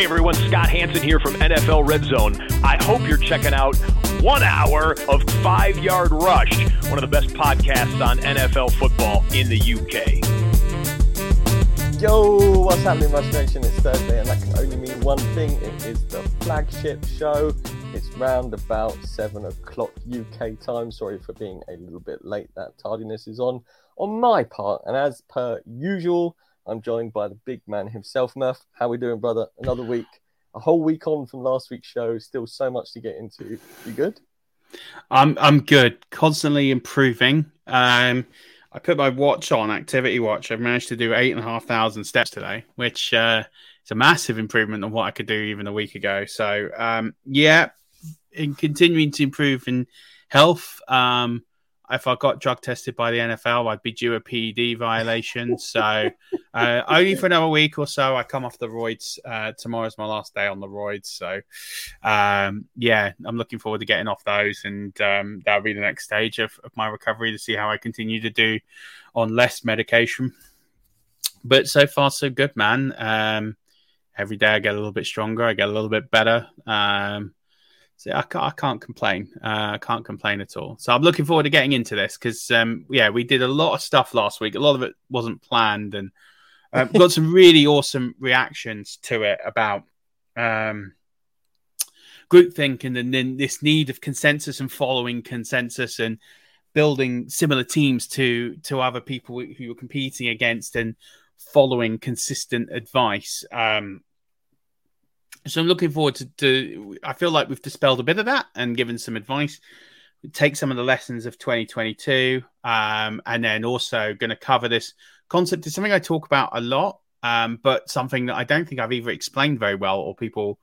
Hey everyone, Scott Hanson here from NFL Red Zone. I hope you're checking out one hour of Five Yard Rush, one of the best podcasts on NFL football in the UK. Yo, what's happening, Rush Nation? It's Thursday, and that can only mean one thing. It is the flagship show. It's round about seven o'clock UK time. Sorry for being a little bit late. That tardiness is on on my part, and as per usual, I'm joined by the big man himself, Murf. How we doing, brother? Another week, a whole week on from last week's show. Still so much to get into. You good? I'm I'm good. Constantly improving. Um, I put my watch on, activity watch. I've managed to do eight and a half thousand steps today, which uh, is a massive improvement on what I could do even a week ago. So um, yeah, in continuing to improve in health. Um, if I got drug tested by the NFL, I'd be due a PED violation. So uh, only for another week or so. I come off the roids. Uh, tomorrow's my last day on the roids. So um, yeah, I'm looking forward to getting off those, and um, that'll be the next stage of, of my recovery to see how I continue to do on less medication. But so far, so good, man. Um, every day I get a little bit stronger. I get a little bit better. Um, so I can't, I can't complain. Uh, I can't complain at all. So I'm looking forward to getting into this because, um, yeah, we did a lot of stuff last week. A lot of it wasn't planned, and uh, got some really awesome reactions to it about um, groupthink and then this need of consensus and following consensus and building similar teams to to other people who you're competing against and following consistent advice. Um, so I'm looking forward to, to. I feel like we've dispelled a bit of that and given some advice. Take some of the lessons of 2022, um, and then also going to cover this concept. Is something I talk about a lot, um, but something that I don't think I've either explained very well or people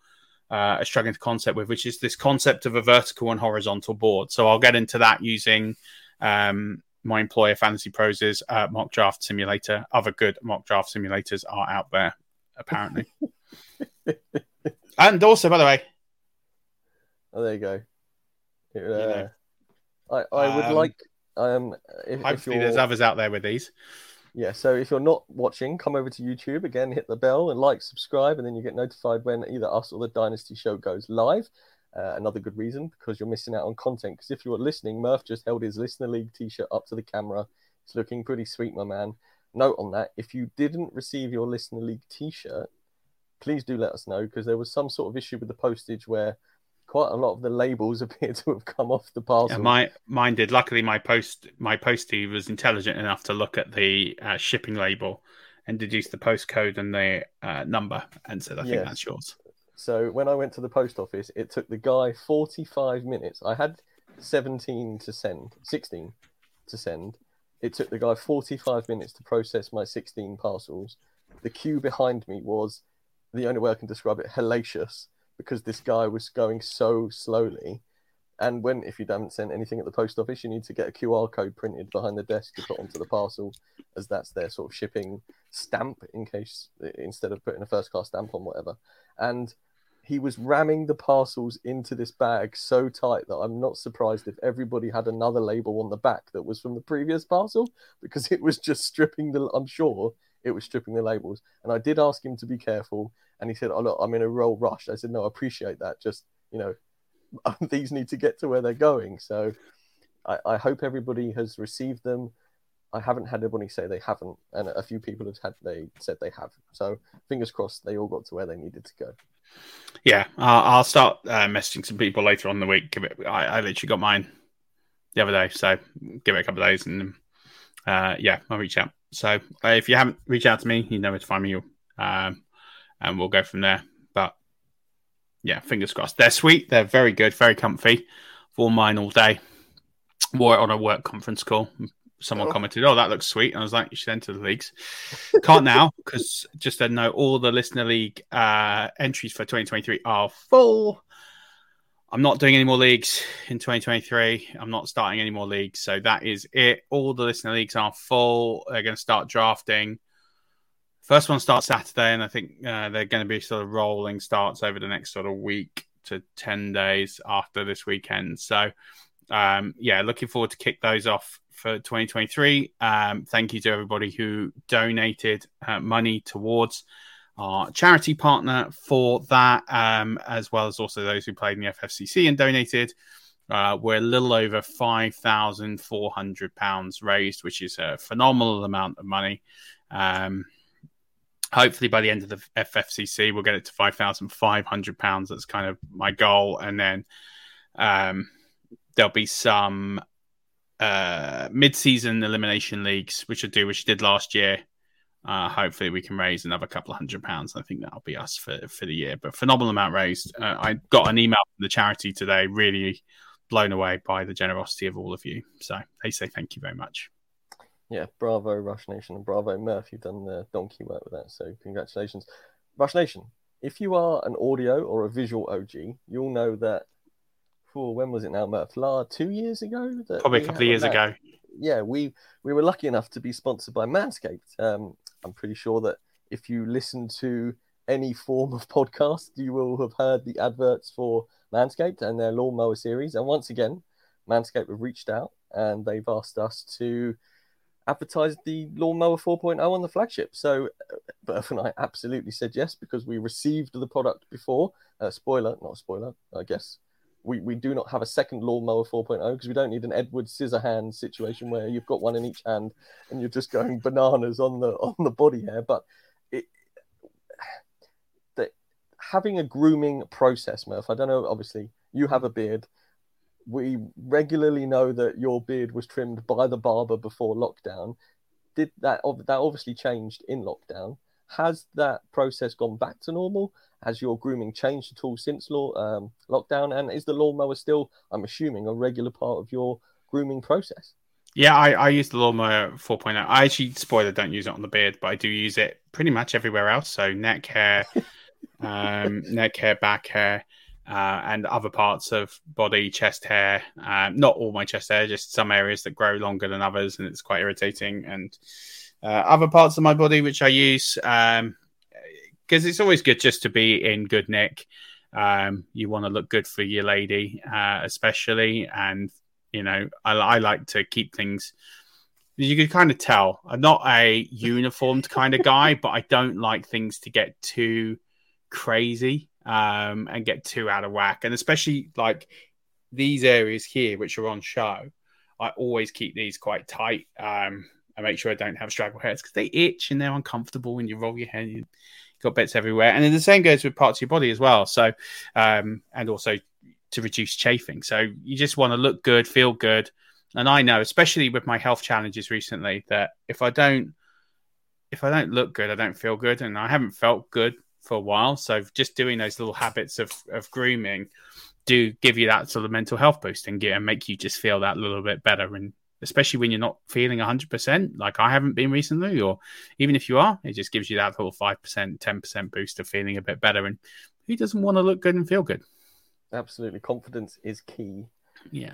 uh, are struggling to concept with, which is this concept of a vertical and horizontal board. So I'll get into that using um, my employer, Fantasy Pros' uh, mock draft simulator. Other good mock draft simulators are out there, apparently. and also, by the way, Oh, there you go. It, uh, I, I would Um, like. Um, if, if hopefully you're, there's others out there with these. Yeah, so if you're not watching, come over to YouTube again, hit the bell and like, subscribe, and then you get notified when either us or the Dynasty Show goes live. Uh, another good reason because you're missing out on content. Because if you were listening, Murf just held his Listener League T-shirt up to the camera. It's looking pretty sweet, my man. Note on that: if you didn't receive your Listener League T-shirt, please do let us know because there was some sort of issue with the postage where quite a lot of the labels appear to have come off the parcel. Yeah, my mine did. Luckily, my post my postie was intelligent enough to look at the uh, shipping label and deduce the postcode and the uh, number, and said, "I think that's yours." So when I went to the post office, it took the guy 45 minutes. I had 17 to send, 16 to send. It took the guy 45 minutes to process my 16 parcels. The queue behind me was, the only way I can describe it, hellacious. because this guy was going so slowly. And when, if you haven't sent anything at the post office, you need to get a QR code printed behind the desk to put onto the parcel, as that's their sort of shipping stamp in case instead of putting a first class stamp on whatever. And he was ramming the parcels into this bag so tight that I'm not surprised if everybody had another label on the back that was from the previous parcel because it was just stripping the. I'm sure it was stripping the labels. And I did ask him to be careful, and he said, "Oh look, I'm in a real rush." I said, "No, I appreciate that. Just you know, these need to get to where they're going." So I, I hope everybody has received them. I haven't had anybody say they haven't, and a few people have had they said they have. So fingers crossed they all got to where they needed to go. Yeah, uh, I'll start uh, messaging some people later on the week. Give it. I, I, literally got mine the other day, so give it a couple of days, and uh, yeah, I'll reach out. So uh, if you haven't reached out to me, you know where to find me, um, and we'll go from there. But yeah, fingers crossed. They're sweet. They're very good, very comfy. Wore mine all day. Wore it on a work conference call someone oh. commented, "Oh, that looks sweet," and I was like, "You should enter the leagues." Can't now because just to know all the listener league uh, entries for 2023 are full. I'm not doing any more leagues in 2023. I'm not starting any more leagues, so that is it. All the listener leagues are full. They're going to start drafting. First one starts Saturday, and I think uh, they're going to be sort of rolling starts over the next sort of week to 10 days after this weekend. So, um, yeah, looking forward to kick those off for 2023. Um, thank you to everybody who donated uh, money towards our charity partner for that, um, as well as also those who played in the FFCC and donated. Uh, we're a little over £5,400 raised, which is a phenomenal amount of money. Um, hopefully, by the end of the FFCC, we'll get it to £5,500. That's kind of my goal. And then um, there'll be some uh, mid-season elimination leagues, which I do, which I did last year. Uh, hopefully, we can raise another couple of hundred pounds. I think that'll be us for, for the year. But phenomenal amount raised. Uh, I got an email from the charity today, really blown away by the generosity of all of you. So they say thank you very much. Yeah, bravo, Rush Nation, and bravo, Murf. You've done the donkey work with that. So congratulations, Rush Nation. If you are an audio or a visual OG, you'll know that for when was it now, Murf? La, two years ago? Probably a couple of years ago. Yeah, we we were lucky enough to be sponsored by Manscaped. Um, I'm pretty sure that if you listen to any form of podcast, you will have heard the adverts for Manscaped and their lawnmower series. And once again, Manscaped have reached out and they've asked us to advertise the lawnmower 4.0 on the flagship. So Murf and I absolutely said yes because we received the product before. Uh, spoiler, not a spoiler, I guess we, we do not have a second lawnmower 4.0 because we don't need an Edward Scissorhands situation where you've got one in each hand and you're just going bananas on the on the body hair. But it, the, having a grooming process, Murf. I don't know. Obviously, you have a beard. We regularly know that your beard was trimmed by the barber before lockdown. Did that that obviously changed in lockdown? Has that process gone back to normal? Has your grooming changed at all since law, um, lockdown? And is the lawnmower still, I'm assuming, a regular part of your grooming process? Yeah, I, I use the lawnmower 4.0. I actually, spoiler, don't use it on the beard, but I do use it pretty much everywhere else. So neck hair, um, neck hair, back hair, uh, and other parts of body, chest hair. Um, not all my chest hair, just some areas that grow longer than others, and it's quite irritating. And other parts of my body which I use. Um, because it's always good just to be in good nick. Um, you want to look good for your lady, uh, especially, and you know, I, I, like to keep things. You can kind of tell I'm not a uniformed kind of guy, but I don't like things to get too crazy um, and get too out of whack, and especially like these areas here, which are on show. I always keep these quite tight. Um, I make sure I don't have straggle hairs because they itch and they're uncomfortable when you roll your hair. You, got bits everywhere. And then the same goes with parts of your body as well. So, um, and also to reduce chafing. So you just want to look good, feel good. And I know, especially with my health challenges recently, that if I don't, if I don't look good, I don't feel good, and I haven't felt good for a while. So just doing those little habits of of grooming do give you that sort of mental health boost and get and make you just feel that little bit better and especially when you're not feeling 100%, like I haven't been recently, or even if you are, it just gives you that little 5%, 10% boost of feeling a bit better. And who doesn't want to look good and feel good? Absolutely, confidence is key. Yeah.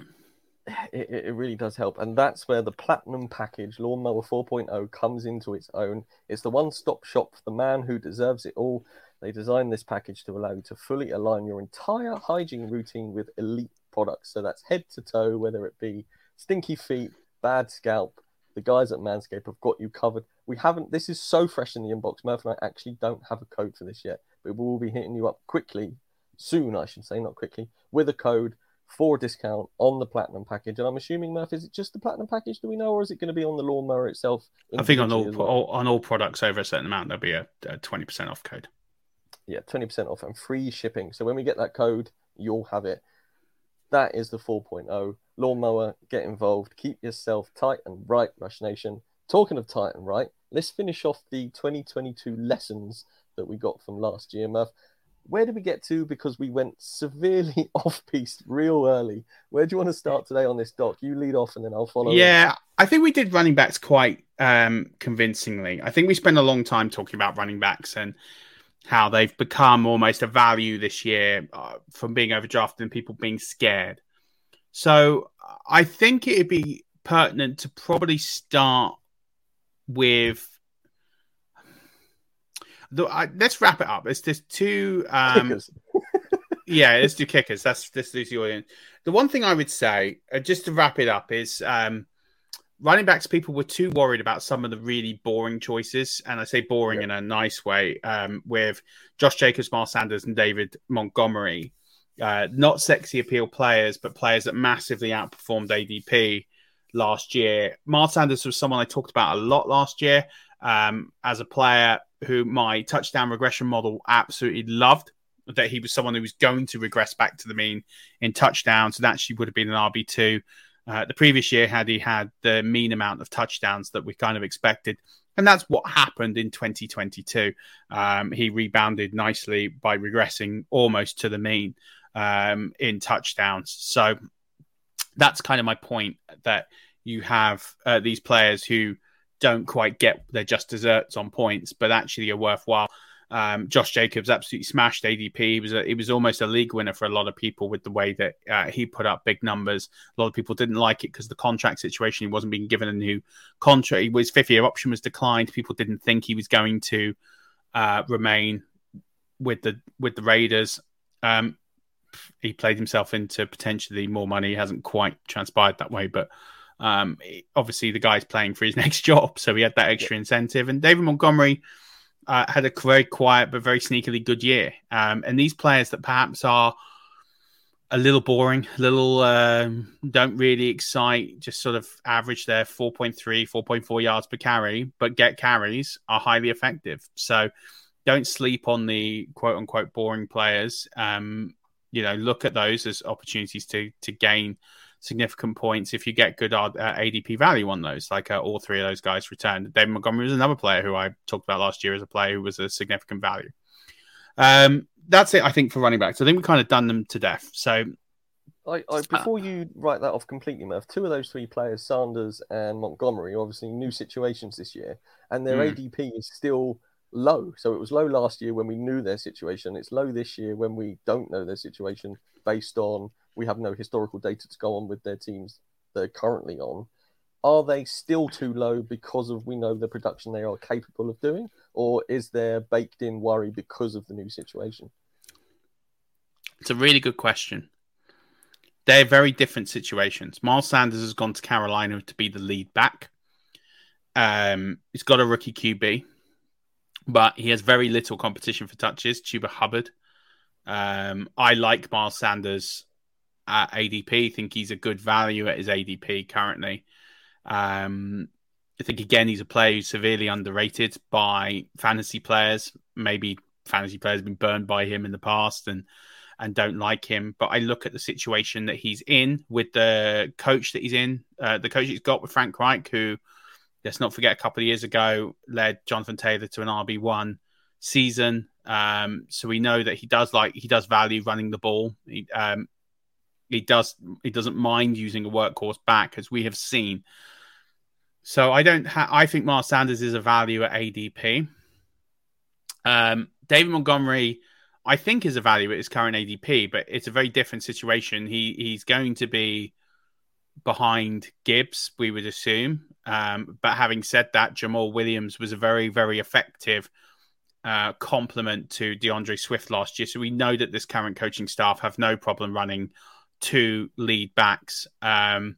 It, it really does help. And that's where the Platinum package, Lawnmower 4.0, comes into its own. It's the one stop shop for the man who deserves it all. They designed this package to allow you to fully align your entire hygiene routine with elite products. So that's head to toe, whether it be stinky feet, bad scalp. The guys at Manscaped have got you covered. We haven't, this is so fresh in the inbox. Murf and I actually don't have a code for this yet, but we will be hitting you up quickly, soon, I should say, not quickly, with a code for a discount on the platinum package. And I'm assuming, Murph, is it just the platinum package? Do we know, or is it going to be on the lawnmower itself? I think on all, well? all, on all products over a certain amount, there'll be a twenty percent off code. Yeah, twenty percent off and free shipping. So when we get that code, you'll have it. That is the 4.0 lawnmower. Get involved. Keep yourself tight and right, Rush Nation. Talking of tight and right, let's finish off the 2022 lessons that we got from last year, Murf where did we get to because we went severely off piece real early? Where do you want to start today on this doc? You lead off and then I'll follow. Yeah. I think we did running backs quite um, convincingly. I think we spent a long time talking about running backs and how they've become almost a value this year uh, from being overdrafted and people being scared. So I think it'd be pertinent to probably start with the, uh, let's wrap it up. It's just two. Um, yeah, let's do kickers. That's this is. The audience. The one thing I would say, uh, just to wrap it up, is um, running backs. People were too worried about some of the really boring choices, and I say boring yeah. in a nice way. Um, with Josh Jacobs, Miles Sanders, and David Montgomery, uh, not sexy appeal players, but players that massively outperformed ADP last year. Miles Sanders was someone I talked about a lot last year um, as a player who my touchdown regression model absolutely loved. That he was someone who was going to regress back to the mean in touchdowns, and actually would have been an RB two uh, the previous year had he had the mean amount of touchdowns that we kind of expected. And that's what happened in 2022. Um, he rebounded nicely by regressing almost to the mean um, in touchdowns. So that's kind of my point that you have uh, these players who don't quite get their just desserts on points, but actually are worthwhile. Um, Josh Jacobs absolutely smashed ADP. He was a, he was almost a league winner for a lot of people with the way that uh, he put up big numbers. A lot of people didn't like it because the contract situation. He wasn't being given a new contract. His fifth year option was declined. People didn't think he was going to uh, remain with the with the Raiders. Um, he played himself into potentially more money. He hasn't quite transpired that way, but um, obviously, the guy's playing for his next job, so he had that extra incentive. And David Montgomery uh, had a very quiet but very sneakily good year. Um, and these players that perhaps are a little boring, a little um, don't really excite, just sort of average their 4.3, 4.4 yards per carry, but get carries are highly effective. So don't sleep on the quote unquote boring players. Um, you know, look at those as opportunities to to gain significant points if you get good uh, ADP value on those. Like uh, all three of those guys returned. David Montgomery was another player who I talked about last year as a player who was a significant value. Um, that's it, I think, for running backs. I think we've kind of done them to death. So, I, I, before you write that off completely, Murf, two of those three players, Sanders and Montgomery, obviously new situations this year, and their mm. ADP is still low. So it was low last year when we knew their situation. It's low this year when we don't know their situation based on we have no historical data to go on with their teams they're currently on. Are they still too low because of we know the production they are capable of doing, or is there baked in worry because of the new situation? It's a really good question. They're very different situations. Miles Sanders has gone to Carolina to be the lead back. Um, he's got a rookie QB, but he has very little competition for touches. Chuba Hubbard. Um, I like Miles Sanders at ADP. think he's a good value at his ADP currently. Um, I think again he's a player who's severely underrated by fantasy players. Maybe fantasy players have been burned by him in the past and and don't like him. But I look at the situation that he's in with the coach that he's in, uh, the coach he's got with Frank Reich, who let's not forget a couple of years ago led Jonathan Taylor to an RB one season. Um, so we know that he does like he does value running the ball. He, um, he does he doesn't mind using a workhorse back as we have seen. So I don't ha- I think Miles Sanders is a value at ADP. Um, David Montgomery, I think is a value at his current ADP, but it's a very different situation. He he's going to be behind Gibbs, we would assume. Um, but having said that, Jamaal Williams was a very, very effective uh, complement to D'Andre Swift last year. So we know that this current coaching staff have no problem running two lead backs. Um,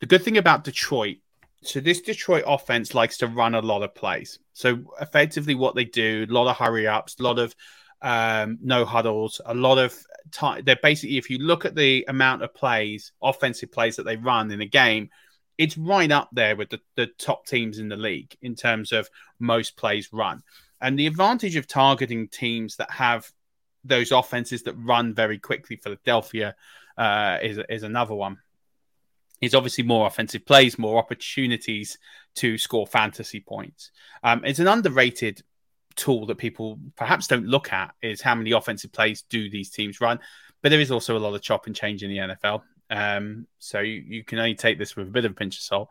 the good thing about Detroit, so this Detroit offense likes to run a lot of plays. So effectively, what they do, a lot of hurry ups, a lot of um, no huddles, a lot of time. They're basically, if you look at the amount of plays, offensive plays that they run in a game, it's right up there with the, the top teams in the league in terms of most plays run. And the advantage of targeting teams that have those offenses that run very quickly, Philadelphia uh, is, is another one. Is obviously more offensive plays, more opportunities to score fantasy points. Um, it's an underrated tool that people perhaps don't look at is how many offensive plays do these teams run. But there is also a lot of chop and change in the NFL. Um, so you, you, can only take this with a bit of a pinch of salt.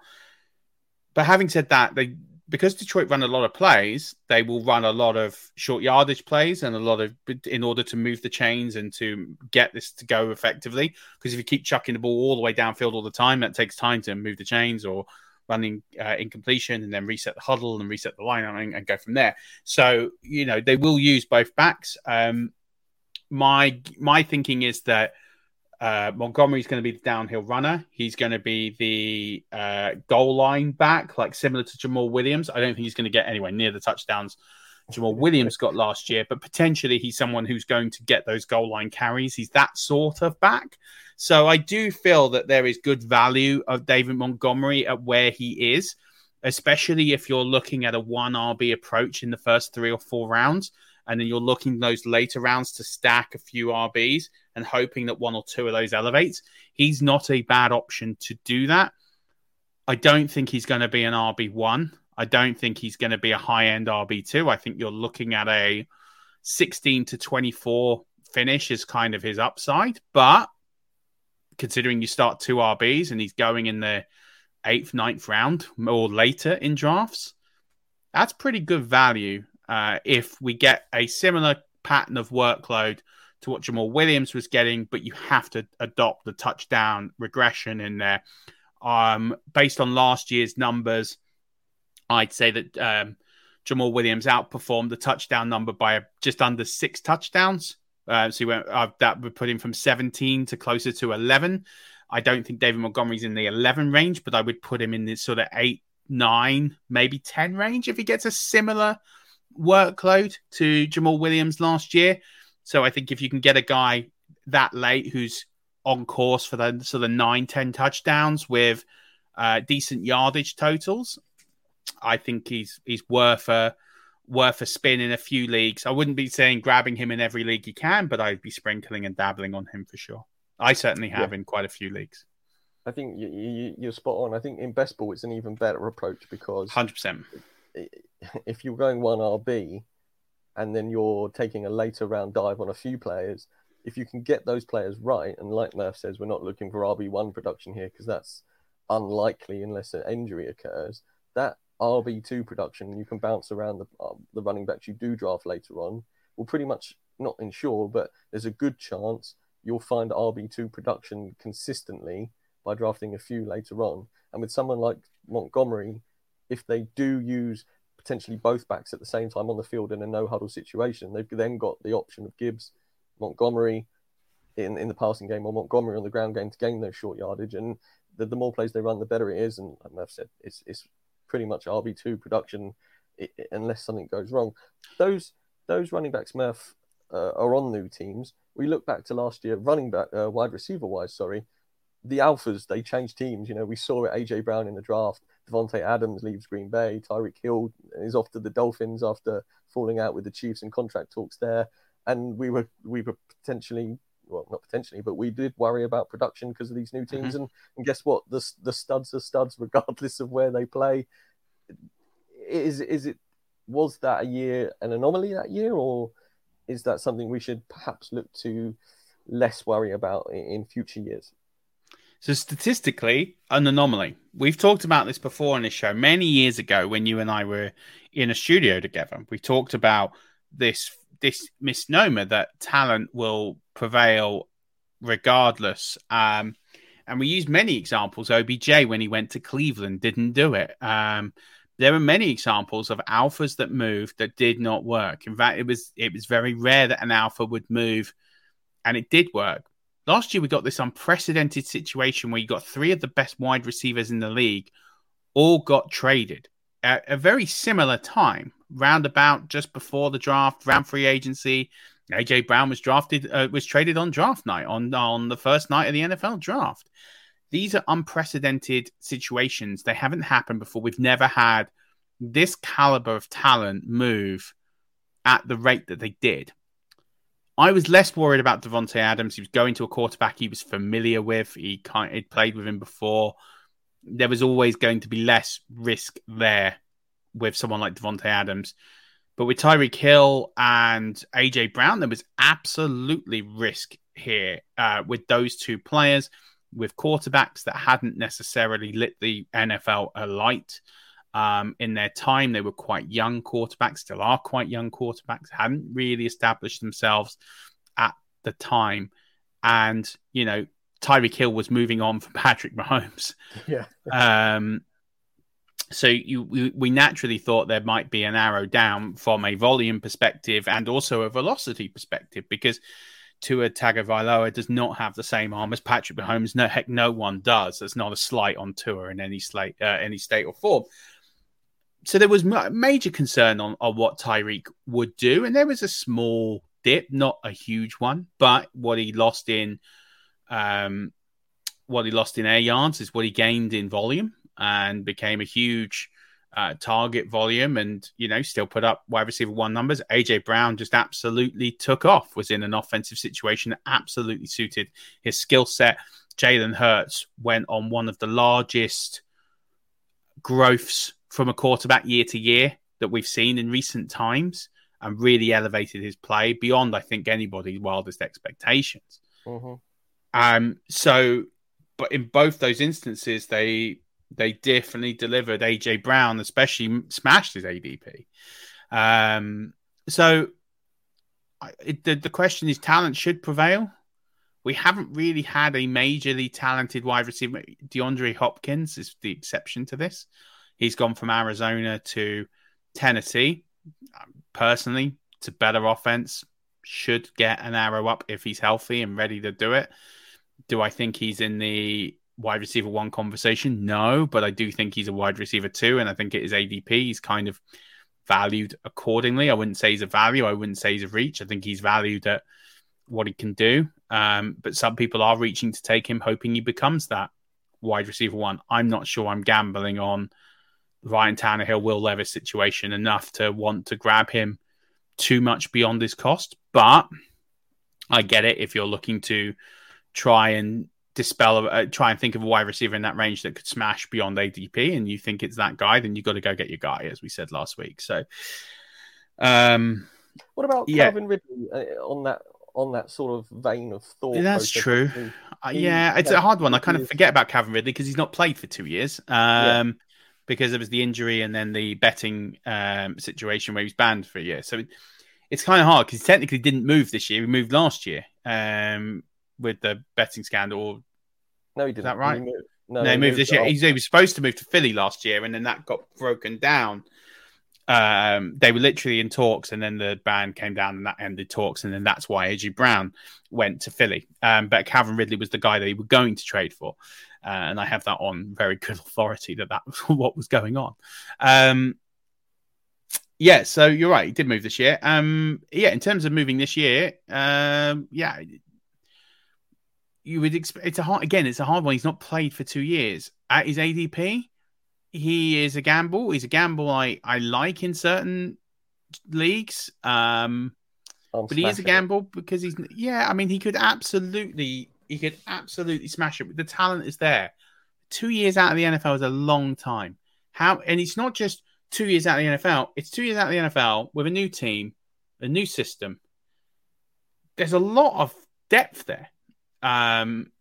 But having said that, they because Detroit run a lot of plays, they will run a lot of short yardage plays and a lot of in order to move the chains and to get this to go effectively. Because if you keep chucking the ball all the way downfield all the time, that takes time to move the chains or running uh, incompletion and then reset the huddle and reset the line and, and, go from there. So you know they will use both backs. Um, my my thinking is that uh, Montgomery's going to be the downhill runner. He's going to be the uh, goal line back, like similar to Jamaal Williams. I don't think he's going to get anywhere near the touchdowns Jamaal Williams got last year, but potentially he's someone who's going to get those goal line carries. He's that sort of back. So I do feel that there is good value of David Montgomery at where he is, especially if you're looking at a one RB approach in the first three or four rounds and then you're looking those later rounds to stack a few RBs and hoping that one or two of those elevates. He's not a bad option to do that. I don't think he's going to be an RB1. I don't think he's going to be a high end RB2. I think you're looking at a 16 to 24 finish is kind of his upside. But considering you start two RBs and he's going in the eighth, ninth round or later in drafts, that's pretty good value uh, if we get a similar pattern of workload to what Jamaal Williams was getting, but you have to adopt the touchdown regression in there. Um, based on last year's numbers, I'd say that um, Jamaal Williams outperformed the touchdown number by just under six touchdowns. Uh, so went, uh, that would put him from 17 to closer to 11. I don't think David Montgomery's in the 11 range, but I would put him in the sort of eight, nine, maybe 10 range if he gets a similar workload to Jamaal Williams last year. So I think if you can get a guy that late who's on course for the sort of nine, 10 touchdowns with uh, decent yardage totals, I think he's he's worth a worth a spin in a few leagues. I wouldn't be saying grabbing him in every league you can, but I'd be sprinkling and dabbling on him for sure. I certainly have yeah. in quite a few leagues. I think you, you, you're spot on. I think in best ball it's an even better approach because hundred percent if you're going one RB and then you're taking a later round dive on a few players, if you can get those players right, and like Murf says, we're not looking for RB one production here because that's unlikely unless an injury occurs. That RB two production, you can bounce around the uh, the running backs you do draft later on. Will pretty much not ensure, but there's a good chance you'll find RB two production consistently by drafting a few later on. And with someone like Montgomery, if they do use potentially both backs at the same time on the field in a no huddle situation, they've then got the option of Gibbs, Montgomery in, in the passing game or Montgomery on the ground game to gain those short yardage. And the, the more plays they run, the better it is. And like Murf said, it's, it's pretty much RB2 production it, unless something goes wrong. Those those running backs, Murf, uh, are on new teams. We look back to last year, running back, uh, wide receiver wise, sorry, the Alphas, they changed teams. You know, we saw it AJ Brown in the draft. Davante Adams leaves Green Bay. Tyreek Hill is off to the Dolphins after falling out with the Chiefs and contract talks there. And we were we were potentially well, not potentially, but we did worry about production because of these new teams. Mm-hmm. And, and guess what? The the studs are studs regardless of where they play. Is is it was that a year an anomaly that year, or is that something we should perhaps look to less worry about in, in future years? So statistically, an anomaly. We've talked about this before on this show many years ago when you and I were in a studio together. We talked about this this misnomer that talent will prevail regardless. Um, and we used many examples. OBJ, when he went to Cleveland, didn't do it. Um, there are many examples of alphas that moved that did not work. In fact, it was it was very rare that an alpha would move, and it did work. Last year, we got this unprecedented situation where you got three of the best wide receivers in the league all got traded at a very similar time, roundabout just before the draft, round free agency. AJ Brown was drafted, uh, was traded on draft night on on the first night of the NFL draft. These are unprecedented situations. They haven't happened before. We've never had this caliber of talent move at the rate that they did. I was less worried about Davante Adams. He was going to a quarterback he was familiar with. He kind of played with him before. There was always going to be less risk there with someone like Davante Adams. But with Tyreek Hill and AJ Brown, there was absolutely risk here uh, with those two players, with quarterbacks that hadn't necessarily lit the NFL alight um, in their time. They were quite young quarterbacks, still are quite young quarterbacks, hadn't really established themselves at the time. And, you know, Tyreek Hill was moving on from Patrick Mahomes. Yeah. um, so you we, we, naturally thought there might be an arrow down from a volume perspective and also a velocity perspective because Tua Tagovailoa does not have the same arm as Patrick Mahomes. No, heck, no one does. There's not a slight on Tua in any slate, uh, any state or form so there was major concern on, on what Tyreek would do, and there was a small dip, not a huge one, but what he lost in, um, what he lost in air yards is what he gained in volume, and became a huge uh, target volume, and you know still put up wide receiver one numbers. AJ Brown just absolutely took off, was in an offensive situation that absolutely suited his skill set. Jalen Hurts went on one of the largest growths from a quarterback year to year that we've seen in recent times and really elevated his play beyond, I think, anybody's wildest expectations. Mm-hmm. Um, so, but in both those instances, they they definitely delivered. AJ Brown, especially, smashed his ADP. Um, so, it, the the question is, talent should prevail. We haven't really had a majorly talented wide receiver. DeAndre Hopkins is the exception to this. He's gone from Arizona to Tennessee. Personally, it's a better offense. Should get an arrow up if he's healthy and ready to do it. Do I think he's in the wide receiver one conversation? No, but I do think he's a wide receiver two, and I think it is ADP. He's kind of valued accordingly. I wouldn't say he's a value. I wouldn't say he's a reach. I think he's valued at what he can do. Um, but some people are reaching to take him, hoping he becomes that wide receiver one. I'm not sure. I'm gambling on Ryan Tannehill, Will Levis situation enough to want to grab him too much beyond his cost. But I get it if you're looking to try and dispel, uh, try and think of a wide receiver in that range that could smash beyond ADP, and you think it's that guy, then you've got to go get your guy, as we said last week. So, um, what about yeah. Calvin Ridley uh, on that on that sort of vein of thought? That's true. Uh, yeah, it's a hard one. I kind of forget about Calvin Ridley because he's not played for two years. Um, yeah because there was the injury and then the betting um, situation where he was banned for a year. So it, it's kind of hard because he technically didn't move this year. He moved last year um, with the betting scandal. No, he didn't. Is that right? He moved. No, no, he, moved, moved this year. He was supposed to move to Philly last year, and then that got broken down. Um, they were literally in talks, and then the ban came down, and that ended talks, and then that's why AJ Brown went to Philly. Um, but Calvin Ridley was the guy that he were going to trade for. Uh, and I have that on very good authority that that was what was going on. Um, yeah, so you're right. He did move this year. Um, yeah, in terms of moving this year, um, yeah, you would expect it's a hard again. It's a hard one. He's not played for two years at his ADP. He is a gamble. He's a gamble I I like in certain leagues. Um, but he is a gamble it. because he's yeah. I mean, he could absolutely he could absolutely smash it. The talent is there. Two years out of the NFL is a long time. How and it's not just two years out of the NFL. It's two years out of the NFL with a new team, a new system. There's a lot of depth there. Um,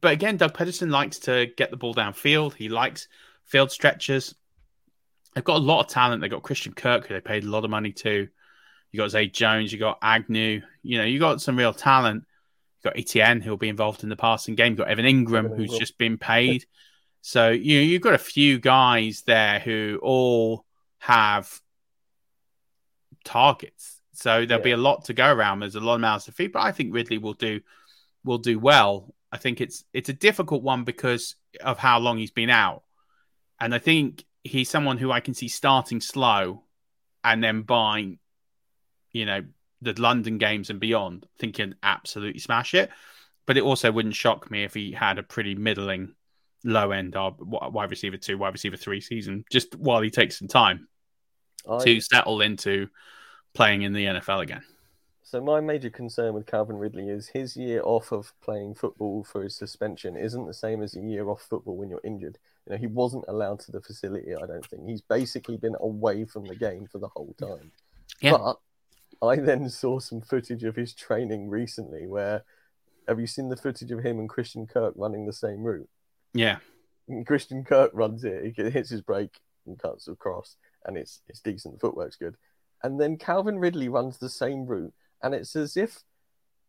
but again, Doug Pederson likes to get the ball downfield. He likes field stretchers. They've got a lot of talent. They've got Christian Kirk, who they paid a lot of money to. You got Zay Jones, you got Agnew, you know, you got some real talent. You got Etienne who'll be involved in the passing game. You got Evan Engram, Evan who's Engram. just been paid. So you know, you've got a few guys there who all have targets. So there'll be a lot to go around. There's a lot of mouths to feed, but I think Ridley will do will do well. I think it's it's a difficult one because of how long he's been out, and I think he's someone who I can see starting slow, and then by, you know, the London games and beyond, thinking absolutely smash it. But it also wouldn't shock me if he had a pretty middling, low end wide receiver two, wide receiver three season, just while he takes some time I, to settle into playing in the NFL again. So my major concern with Calvin Ridley is his year off of playing football for his suspension isn't the same as a year off football when you're injured. You know, he wasn't allowed to the facility. I don't think he's basically been away from the game for the whole time. Yeah. But I then saw some footage of his training recently. Where have you seen the footage of him and Christian Kirk running the same route? Yeah. And Christian Kirk runs it. He hits his brake and cuts across, and it's it's decent. The footwork's good. And then Calvin Ridley runs the same route, and it's as if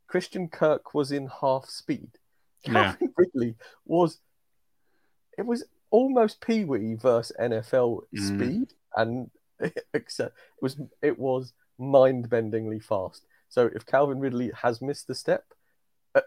Christian Kirk was in half speed. Yeah. Calvin Ridley was. It was almost Pee Wee versus NFL Mm. speed, and except it was it was mind-bendingly fast. So if Calvin Ridley has missed the step,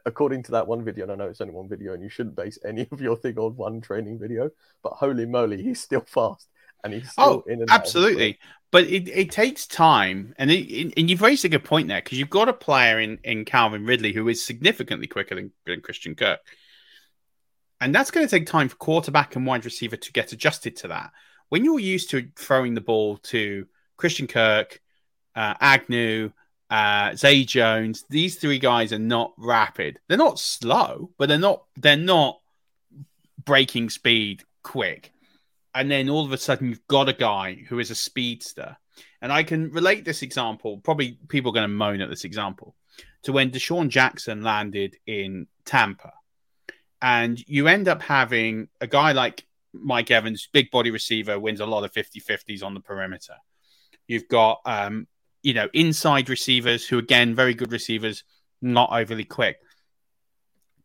according to that one video, and I know it's only one video, and you shouldn't base any of your thing on one training video, but holy moly, he's still fast, and he's still Oh, in and out absolutely. But it, it takes time, and it, it- and you've raised a good point there because you've got a player in, in Calvin Ridley who is significantly quicker than, than Christian Kirk, and that's going to take time for quarterback and wide receiver to get adjusted to that. When you're used to throwing the ball to Christian Kirk, uh, Agnew, uh, Zay Jones, these three guys are not rapid. They're not slow, but they're not they're not breaking speed quick and then all of a sudden you've got a guy who is a speedster. And I can relate this example, probably people are going to moan at this example, to when DeSean Jackson landed in Tampa. And you end up having a guy like Mike Evans, big body receiver, wins a lot of 50 50s on the perimeter. You've got, um, you know, inside receivers who, again, very good receivers, not overly quick.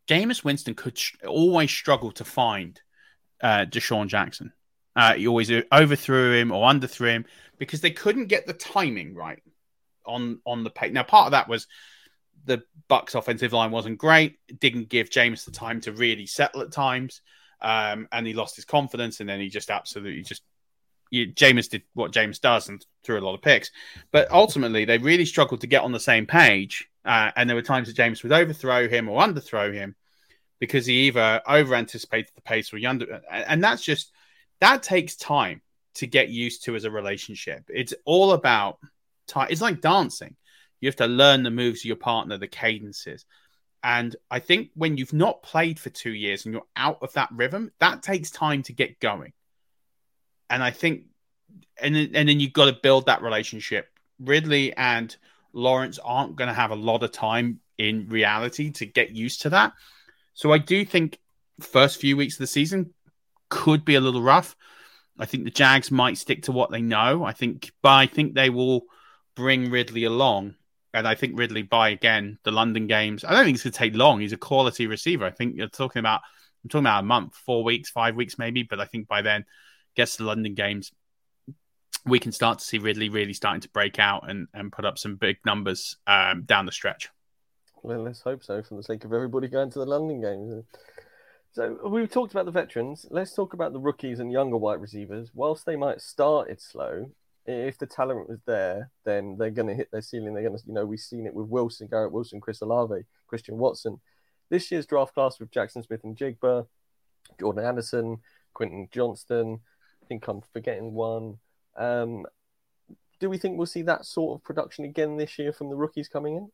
Jameis Winston could sh- always struggle to find uh, DeSean Jackson. Uh, he always overthrew him or underthrew him because they couldn't get the timing right on on the pace. Now, part of that was the Bucs' offensive line wasn't great. Didn't give Jameis the time to really settle at times, um, and he lost his confidence. And then he just absolutely just you, Jameis did what Jameis does and threw a lot of picks. But ultimately, they really struggled to get on the same page. Uh, and there were times that Jameis would overthrow him or underthrow him because he either over anticipated the pace or he under. And that's just that takes time to get used to as a relationship. It's all about time. It's like dancing. You have to learn the moves of your partner, the cadences. And I think when you've not played for two years and you're out of that rhythm, that takes time to get going. And I think, and then, and then you've got to build that relationship. Ridley and Lawrence aren't going to have a lot of time in reality to get used to that. So I do think first few weeks of the season could be a little rough. I think the Jags might stick to what they know. I think, but I think they will bring Ridley along. And I think Ridley, by again the London games, I don't think it's going to take long. He's a quality receiver. I think you're talking about, I'm talking about a month, four weeks, five weeks maybe. But I think by then, to the London games, we can start to see Ridley really starting to break out and, and put up some big numbers um, down the stretch. Well, let's hope so, for the sake of everybody going to the London games. So we've talked about the veterans. Let's talk about the rookies and younger wide receivers. Whilst they might start it slow, if the talent was there, then they're going to hit their ceiling. They're going to, you know, we've seen it with Wilson, Garrett Wilson, Chris Olave, Christian Watson. This year's draft class with Jaxon Smith-Njigba, Jordan Addison, Quentin Johnston. I think I'm forgetting one. Um, do we think we'll see that sort of production again this year from the rookies coming in?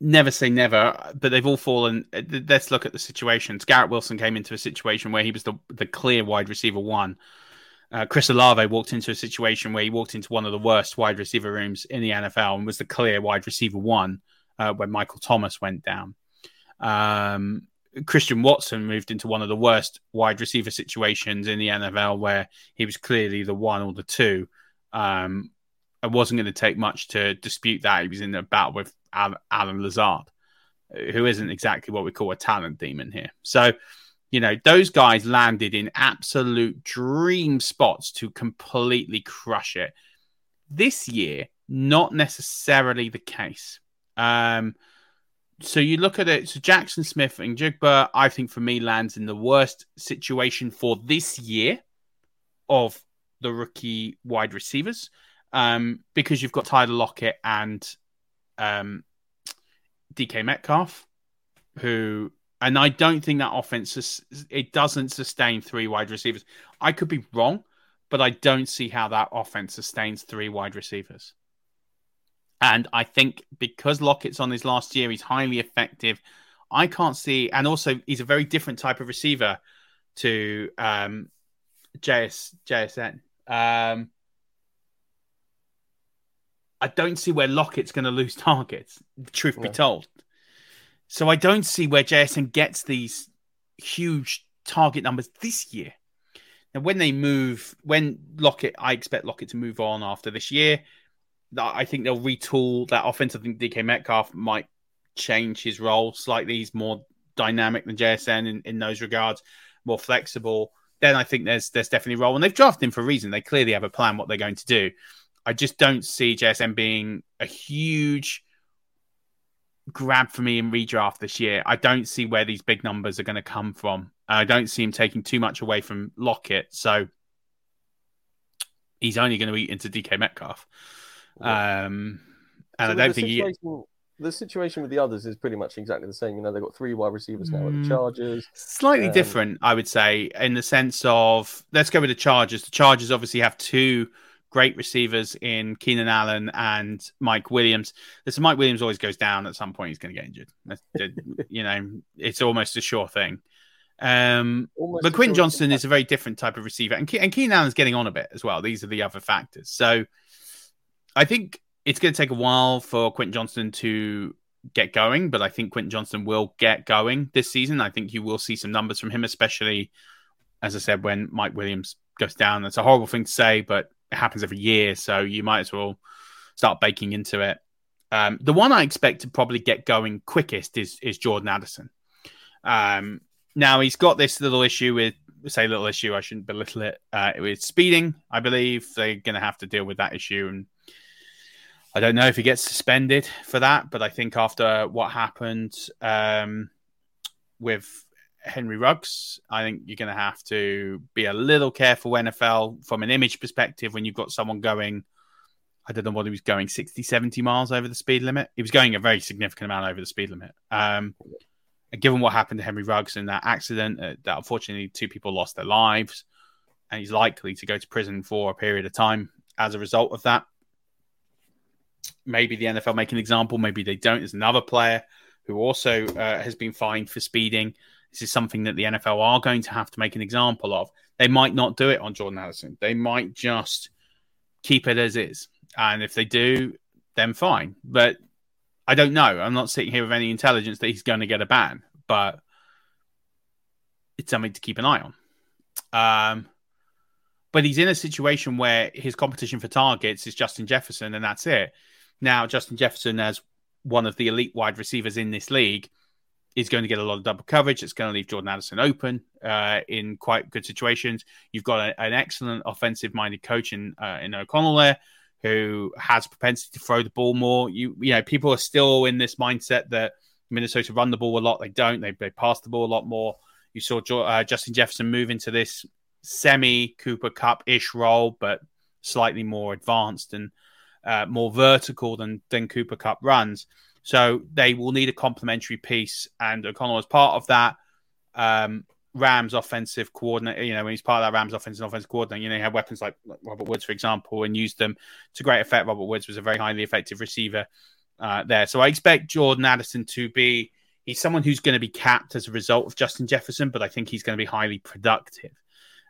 never say never, but they've all fallen. Let's look at the situations. Garrett Wilson came into a situation where he was the, the clear wide receiver one. Uh, Chris Olave walked into a situation where he walked into one of the worst wide receiver rooms in the NFL and was the clear wide receiver one uh, when Michael Thomas went down. Um, Christian Watson moved into one of the worst wide receiver situations in the NFL where he was clearly the one or the two um, it wasn't going to take much to dispute that. He was in a battle with Allen Lazard, who isn't exactly what we call a talent demon here. So, you know, those guys landed in absolute dream spots to completely crush it. This year, not necessarily the case. Um, so you look at it. So Jaxon Smith-Njigba, I think for me, lands in the worst situation for this year of the rookie wide receivers um, because you've got Tyler Lockett and um, DK Metcalf, who, and I don't think that offense it doesn't sustain three wide receivers. I could be wrong, but I don't see how that offense sustains three wide receivers. And I think because Lockett's on his last year, he's highly effective. I can't see, and also he's a very different type of receiver to um, JS JSN. Um, I don't see where Lockett's going to lose targets. Truth yeah. be told, so I don't see where JSN gets these huge target numbers this year. Now, when they move, when Lockett, I expect Lockett to move on after this year. I think they'll retool that offense. I think DK Metcalf might change his role slightly. He's more dynamic than JSN in, in those regards, more flexible. Then I think there's there's definitely a role, and they've drafted him for a reason. They clearly have a plan what they're going to do. I just don't see JSN being a huge grab for me in redraft this year. I don't see where these big numbers are going to come from. I don't see him taking too much away from Lockett, so he's only going to eat into DK Metcalf. Um, and so I don't think he... the situation with the others is pretty much exactly the same. You know, they've got three wide receivers now with the mm. Chargers. Slightly um... different, I would say, in the sense of let's go with the Chargers. The Chargers obviously have two great receivers in Keenan Allen and Mike Williams. Listen, Mike Williams always goes down at some point. He's going to get injured. you know, it's almost a sure thing. Um, but Quentin Johnston is a very different type of receiver, and, Ke- and Keenan Allen's getting on a bit as well. These are the other factors. So I think it's going to take a while for Quentin Johnston to get going, but I think Quentin Johnston will get going this season. I think you will see some numbers from him, especially as I said, when Mike Williams goes down. That's a horrible thing to say, but it happens every year, so you might as well start baking into it. Um, the one I expect to probably get going quickest is is Jordan Addison. Um, now he's got this little issue with say little issue. I shouldn't belittle it. Uh, with speeding, I believe they're going to have to deal with that issue and I don't know if he gets suspended for that, but I think after what happened um, with Henry Ruggs, I think you're going to have to be a little careful, NFL, from an image perspective, when you've got someone going, I don't know what he was going, 60, 70 miles over the speed limit. He was going a very significant amount over the speed limit. Um, given what happened to Henry Ruggs in that accident, uh, that unfortunately two people lost their lives, and he's likely to go to prison for a period of time as a result of that maybe the NFL make an example, maybe they don't. There's another player who also uh, has been fined for speeding. This is something that the NFL are going to have to make an example of. They might not do it on Jordan Addison. They might just keep it as is. And if they do, then fine. But I don't know. I'm not sitting here with any intelligence that he's going to get a ban, but it's something to keep an eye on. Um, but he's in a situation where his competition for targets is Justin Jefferson, and that's it. Now, Justin Jefferson, as one of the elite wide receivers in this league, is going to get a lot of double coverage. It's going to leave Jordan Addison open uh, in quite good situations. You've got a, an excellent offensive minded coach in, uh, in O'Connell there who has propensity to throw the ball more. You you know people are still in this mindset that Minnesota run the ball a lot. They don't. They they pass the ball a lot more. You saw uh, Justin Jefferson move into this semi Cooper Kupp ish role, but slightly more advanced and uh, more vertical than than Cooper Kupp runs. So they will need a complementary piece, and O'Connell was part of that. Um, Rams offensive coordinator, you know, when he's part of that Rams offensive and offensive coordinator, you know, you have weapons like Robert Woods, for example, and used them to great effect. Robert Woods was a very highly effective receiver uh, there. So I expect Jordan Addison to be, he's someone who's going to be capped as a result of Justin Jefferson, but I think he's going to be highly productive.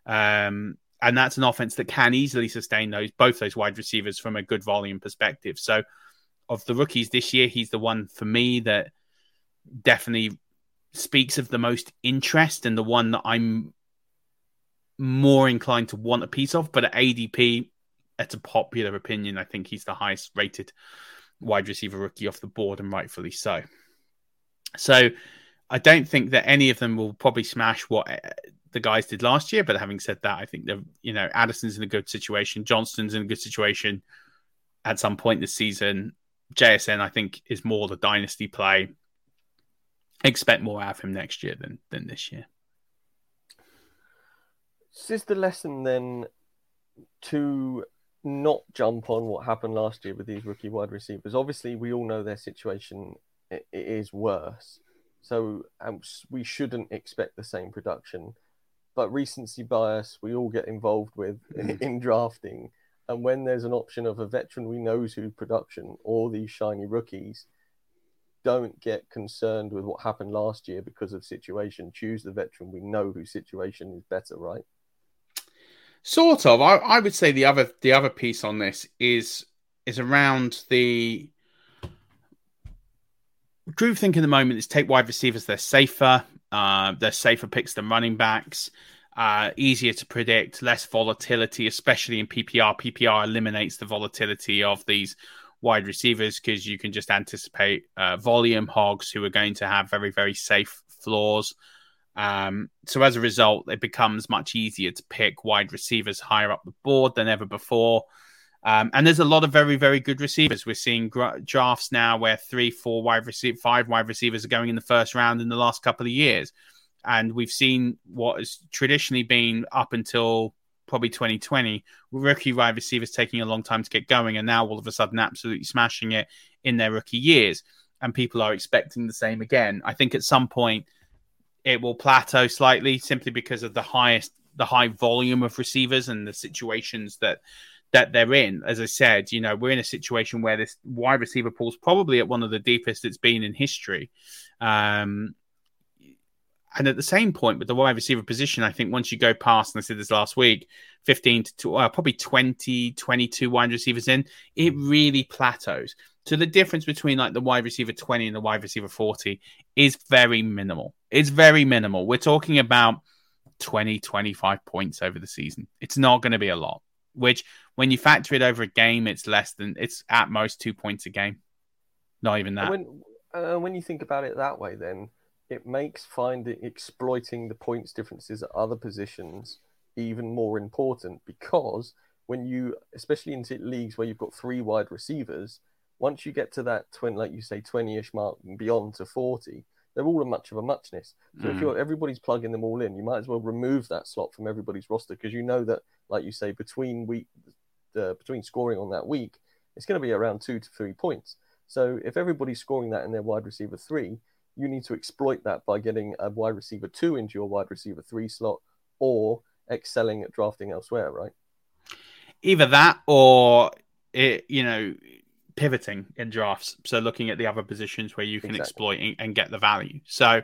Um, and that's an offense that can easily sustain those both those wide receivers from a good volume perspective. So, of the rookies this year, he's the one for me that definitely speaks of the most interest and the one that I'm more inclined to want a piece of. But at ADP, it's a popular opinion. I think he's the highest rated wide receiver rookie off the board, and rightfully so. So I don't think that any of them will probably smash what uh, the guys did last year. But having said that, I think that you know Addison's in a good situation, Johnston's in a good situation at some point this season. JSN, I think, is more the dynasty play. Expect more out of him next year than than this year. Is the lesson then to not jump on what happened last year with these rookie wide receivers? Obviously, we all know their situation it is worse, so um, we shouldn't expect the same production. But recency bias, we all get involved with in, in drafting and when there's an option of a veteran we knows who production or these shiny rookies, don't get concerned with what happened last year because of situation. Choose the veteran we know whose situation is better, right? Sort of. I, I would say the other the other piece on this is is around the group think in the moment is take wide receivers, they're safer. Uh, they're safer picks than running backs uh, easier to predict, less volatility, especially in PPR. PPR eliminates the volatility of these wide receivers because you can just anticipate uh, volume hogs who are going to have very, very safe floors. Um, so as a result, it becomes much easier to pick wide receivers higher up the board than ever before. Um, and there's a lot of very, very good receivers. We're seeing gra- drafts now where three, four wide receiver, five wide receivers are going in the first round in the last couple of years and we've seen what has traditionally been up until probably 2020 rookie wide receivers taking a long time to get going and now all of a sudden absolutely smashing it in their rookie years and people are expecting the same again. I think at some point it will plateau slightly simply because of the highest the high volume of receivers and the situations that that they're in. As i said you know we're in a situation where this wide receiver pool is probably at one of the deepest it's been in history. Um, and at the same point with the wide receiver position, I think once you go past, and I said this last week, 15 to uh, probably 20, 22 wide receivers in, it really plateaus. So the difference between like the wide receiver 20 and the wide receiver 40 is very minimal. It's very minimal. We're talking about 20, 25 points over the season. It's not going to be a lot, which when you factor it over a game, it's less than, it's at most two points a game. Not even that. When, uh, when you think about it that way, then it makes finding exploiting the points differences at other positions even more important because when you especially in leagues where you've got three wide receivers once you get to that 20 like you say 20ish mark and beyond to 40 they're all a much of a muchness so mm. if you're everybody's plugging them all in you might as well remove that slot from everybody's roster because you know that like you say between week uh, between scoring on that week it's going to be around two to three points so if everybody's scoring that in their wide receiver three you need to exploit that by getting a wide receiver two into your wide receiver three slot or excelling at drafting elsewhere, right? Either that or it, you know, pivoting in drafts. So looking at the other positions where you can exactly. exploit and get the value. So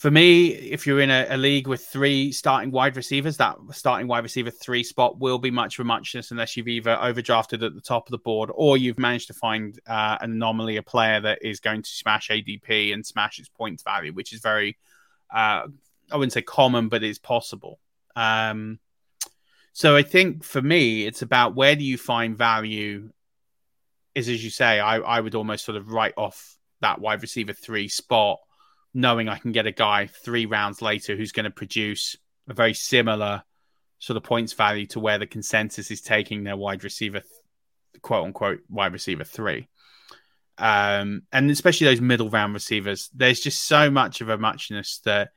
for me, if you're in a, a, league with three starting wide receivers, that starting wide receiver three spot will be much a muchness unless you've either overdrafted at the top of the board or you've managed to find uh, an anomaly, a player that is going to smash ADP and smash its points value, which is very, uh, I wouldn't say common, but it's possible. Um, so I think for me, it's about where do you find value? Is as you say, I, I would almost sort of write off that wide receiver three spot knowing I can get a guy three rounds later who's going to produce a very similar sort of points value to where the consensus is taking their wide receiver, quote unquote, wide receiver three. Um, and especially those middle round receivers, there's just so much of a muchness that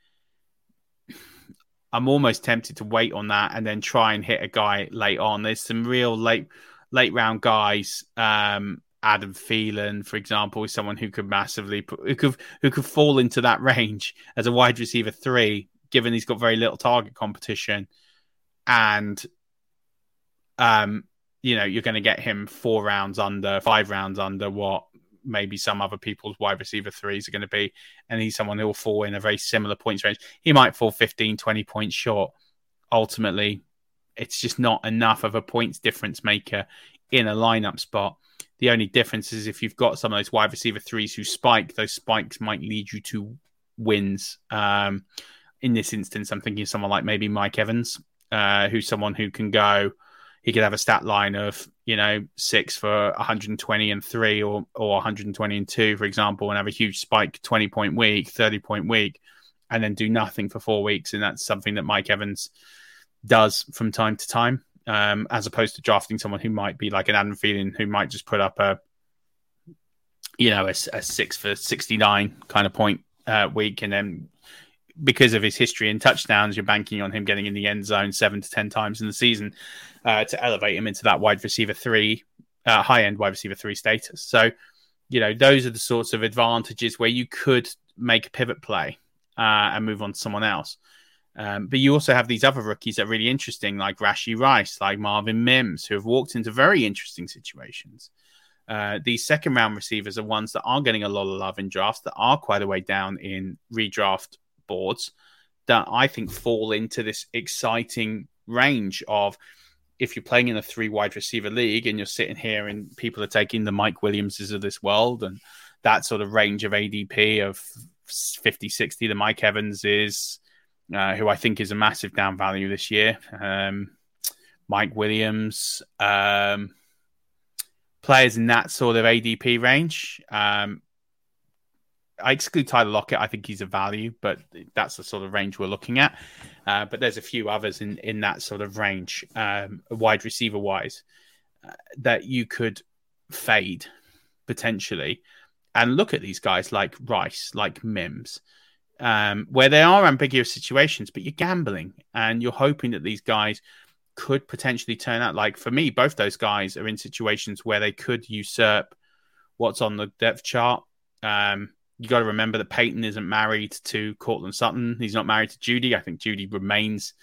I'm almost tempted to wait on that and then try and hit a guy late on. There's some real late late round guys um, Adam Thielen, for example, is someone who could massively who could who could fall into that range as a wide receiver three, given he's got very little target competition, and um, you know, you're going to get him four rounds under, five rounds under what maybe some other people's wide receiver threes are going to be, and he's someone who will fall in a very similar points range. He might fall 15, 20 points short. Ultimately, it's just not enough of a points difference maker in a lineup spot the only difference is if you've got some of those wide receiver threes who spike, those spikes might lead you to wins. Um, in this instance, I'm thinking someone like maybe Mike Evans, uh, who's someone who can go. he could have a stat line of you know six for 120 and three or or 120 and two, for example, and have a huge spike, 20 point week, 30 point week, and then do nothing for four weeks, and that's something that Mike Evans does from time to time, um, as opposed to drafting someone who might be like an Adam Thielen, who might just put up a you know a, a six for 69 kind of point uh, week, and then because of his history in touchdowns, you're banking on him getting in the end zone seven to ten times in the season uh, to elevate him into that wide receiver three, uh, high end wide receiver three status. So, you know, those are the sorts of advantages where you could make a pivot play uh, and move on to someone else. Um, but you also have these other rookies that are really interesting, like Rashee Rice, like Marvin Mims, who have walked into very interesting situations. Uh, these second round receivers are ones that are getting a lot of love in drafts that are quite a way down in redraft boards that I think fall into this exciting range of if you're playing in a three wide receiver league and you're sitting here and people are taking the Mike Williamses of this world and that sort of range of ADP of 50, 60, the Mike Evans is, uh, who I think is a massive down value this year. Um, Mike Williams, um, players in that sort of ADP range. Um, I exclude Tyler Lockett. I think he's a value, but that's the sort of range we're looking at. Uh, but there's a few others in, in that sort of range, um, wide receiver wise, uh, that you could fade potentially and look at these guys like Rice, like Mims, um, where they are ambiguous situations, but you're gambling and you're hoping that these guys could potentially turn out. Like for me, both those guys are in situations where they could usurp what's on the depth chart. Um, you got to remember that Payton isn't married to Courtland Sutton. He's not married to Jeudy. I think Jeudy remains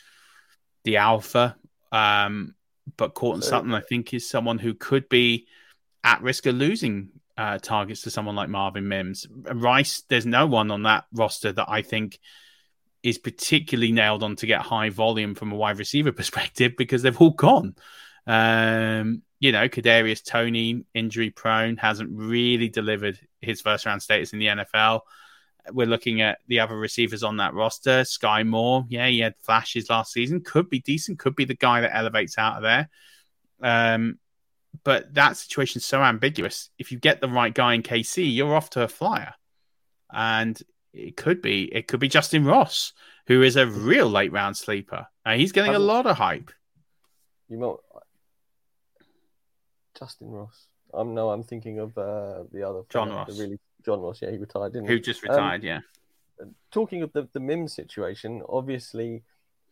the alpha. Um, but Courtland so, Sutton, I think, is someone who could be at risk of losing uh, targets to someone like Marvin Mims. Rice, there's no one on that roster that I think is particularly nailed on to get high volume from a wide receiver perspective because they've all gone. Um, you know, Kadarius Toney, injury prone, hasn't really delivered his first round status in the NFL. We're looking at the other receivers on that roster. Skyy Moore, yeah, he had flashes last season. Could be decent. Could be the guy that elevates out of there. Um, but that situation's so ambiguous. If you get the right guy in KC, you're off to a flyer. And it could be it could be Justyn Ross, who is a real late round sleeper. and he's getting a lot of hype. You know, Justyn Ross. Um, no, I'm thinking of uh, the other John Ross. The really John Ross. Yeah, he retired, didn't Who he? just retired? Um, yeah. Talking of the the Mims situation, obviously,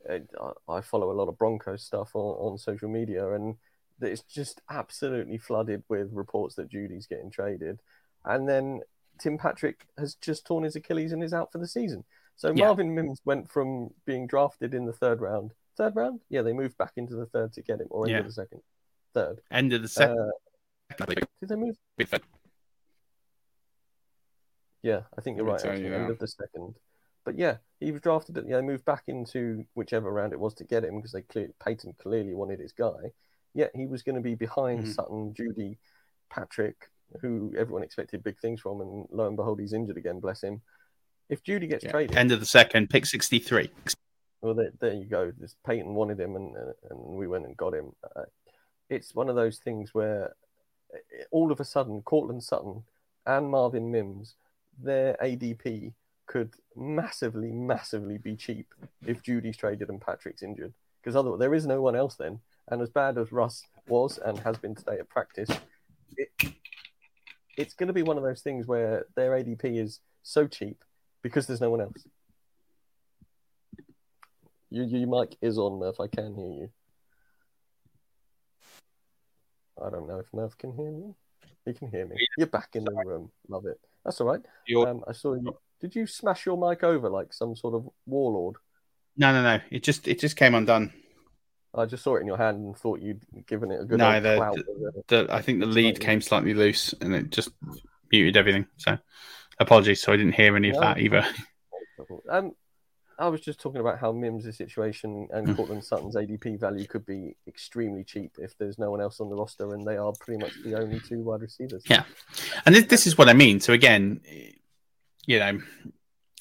uh, I follow a lot of Broncos stuff on, on social media, and it's just absolutely flooded with reports that Jeudy's getting traded, and then Tim Patrick has just torn his Achilles and is out for the season. So yeah. Marvin Mims went from being drafted in the third round, third round, yeah, they moved back into the third to get him, or into yeah. the second, third, end of the second. Uh, did they move? Yeah, I think you're right. Actually, you end of the second. But yeah, he was drafted. Yeah, they moved back into whichever round it was to get him because they clear, Payton clearly wanted his guy. Yet he was going to be behind mm-hmm. Sutton, Jeudy, Patrick, who everyone expected big things from, and lo and behold, he's injured again. Bless him. If Jeudy gets yeah. traded, end of the second, pick sixty-three. Well, there, there you go. This Payton wanted him, and and we went and got him. Uh, it's one of those things where uh, all of a sudden, Courtland Sutton and Marvin Mims, their ADP could massively, massively be cheap if Jeudy's traded and Patrick's injured. Because otherwise, there is no one else then. And as bad as Russ was and has been today at practice, it, it's going to be one of those things where their ADP is so cheap because there's no one else. You, your mic is on, Murf. I can hear you. I don't know if Murf can hear me. He can hear me. You're back in the room. Love it. That's all right. Um, I saw you. Did you smash your mic over like some sort of warlord? No, no, no. It just it just came undone. I just saw it in your hand and thought you'd given it a good. No, the, the, the, I think the lead came slightly loose and it just muted everything. So apologies. So I didn't hear any of no. that either. Um, I was just talking about how Mims' situation and mm. Courtland Sutton's ADP value could be extremely cheap if there's no one else on the roster and they are pretty much the only two wide receivers. Yeah, and this, this is what I mean. So again, you know,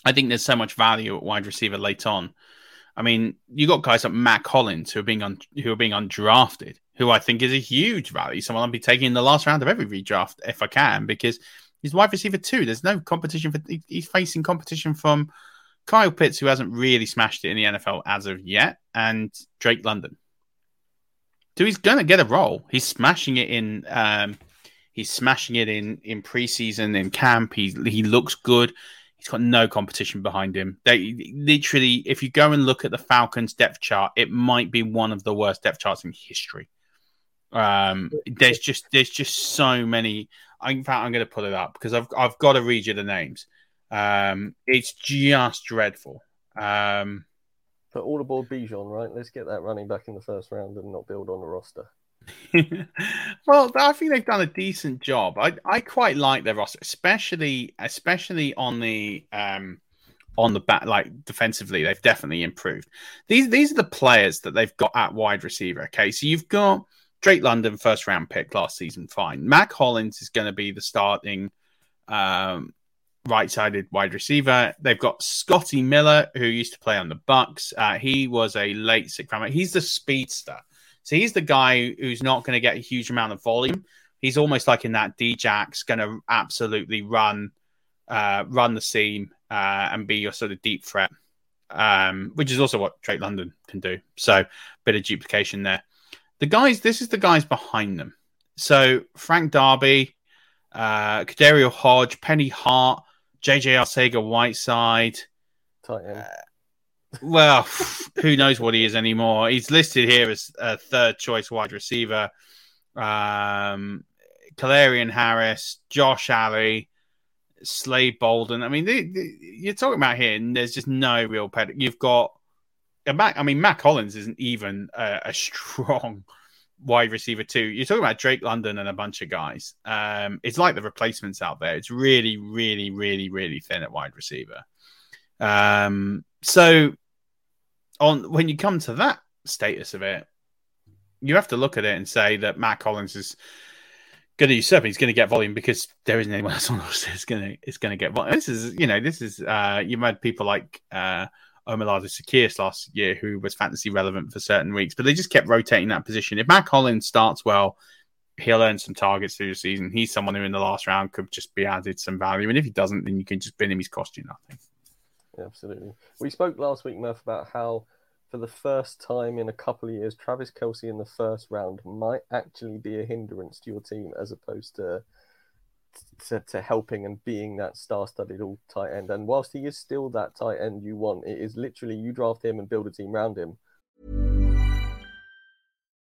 I think there's so much value at wide receiver late on I mean, you got guys like Mack Hollins who are being un- who are being undrafted, who I think is a huge value. Someone I'll be taking in the last round of every redraft if I can, because he's wide receiver two. There's no competition for he's facing competition from Kyle Pitts, who hasn't really smashed it in the NFL as of yet, and Drake London. So he's gonna get a role. He's smashing it in um, he's smashing it in in preseason in camp. He he looks good. He's got no competition behind him. They literally, if you go and look at the Falcons depth chart, it might be one of the worst depth charts in history. Um, there's just there's just so many. In fact, I'm going to put it up because I've I've got to read you the names. Um, it's just dreadful. Um, Put all aboard Bijan, right? Let's get that running back in the first round and not build on the roster. well, I think they've done a decent job. I I quite like their roster, especially especially on the um on the back like defensively. They've definitely improved. These these are the players that they've got at wide receiver. Okay, so you've got Drake London, first round pick last season, fine. Mack Hollins is going to be the starting um, right sided wide receiver. They've got Scotty Miller, who used to play on the Bucs. Uh, he was a late sixth round. He's the speedster. So he's the guy who's not going to get a huge amount of volume. He's almost like in that Djax, going to absolutely run, uh, run the seam uh, and be your sort of deep threat, um, which is also what Drake London can do. So bit of duplication there. The guys, this is the guys behind them. So Frank Darby, uh, KhaDarel Hodge, Penny Hart, JJ Arcega Whiteside. Uh, well, who knows what he is anymore? He's listed here as a third choice wide receiver. Um, Harris, Josh Ali, Slade Bolden. I mean, you're talking about here, and there's just no real ped. You've got Mac, I mean, Mack Hollins isn't even a, a, strong wide receiver too. You're talking about Drake London and a bunch of guys. Um, it's like the replacements out there. It's really, really, really, really thin at wide receiver. Um, so on when you come to that status of it, you have to look at it and say that Mack Hollins is going to usurp. He's going to get volume because there isn't anyone else on the roster that's going to is going to get volume. This is you know this is uh, you've had people like. Uh, Zaccheaus last year, who was fantasy relevant for certain weeks, but they just kept rotating that position. If Mack Hollins starts well, he'll earn some targets through the season. He's someone who in the last round could just be added some value. And if he doesn't, then you can just bin him. He's cost you nothing. Absolutely. We spoke last week, Murf, about how for the first time in a couple of years, Travis Kelce in the first round might actually be a hindrance to your team as opposed to to, to helping and being that star-studded all tight end. And whilst he is still that tight end you want, it is literally you draft him and build a team around him.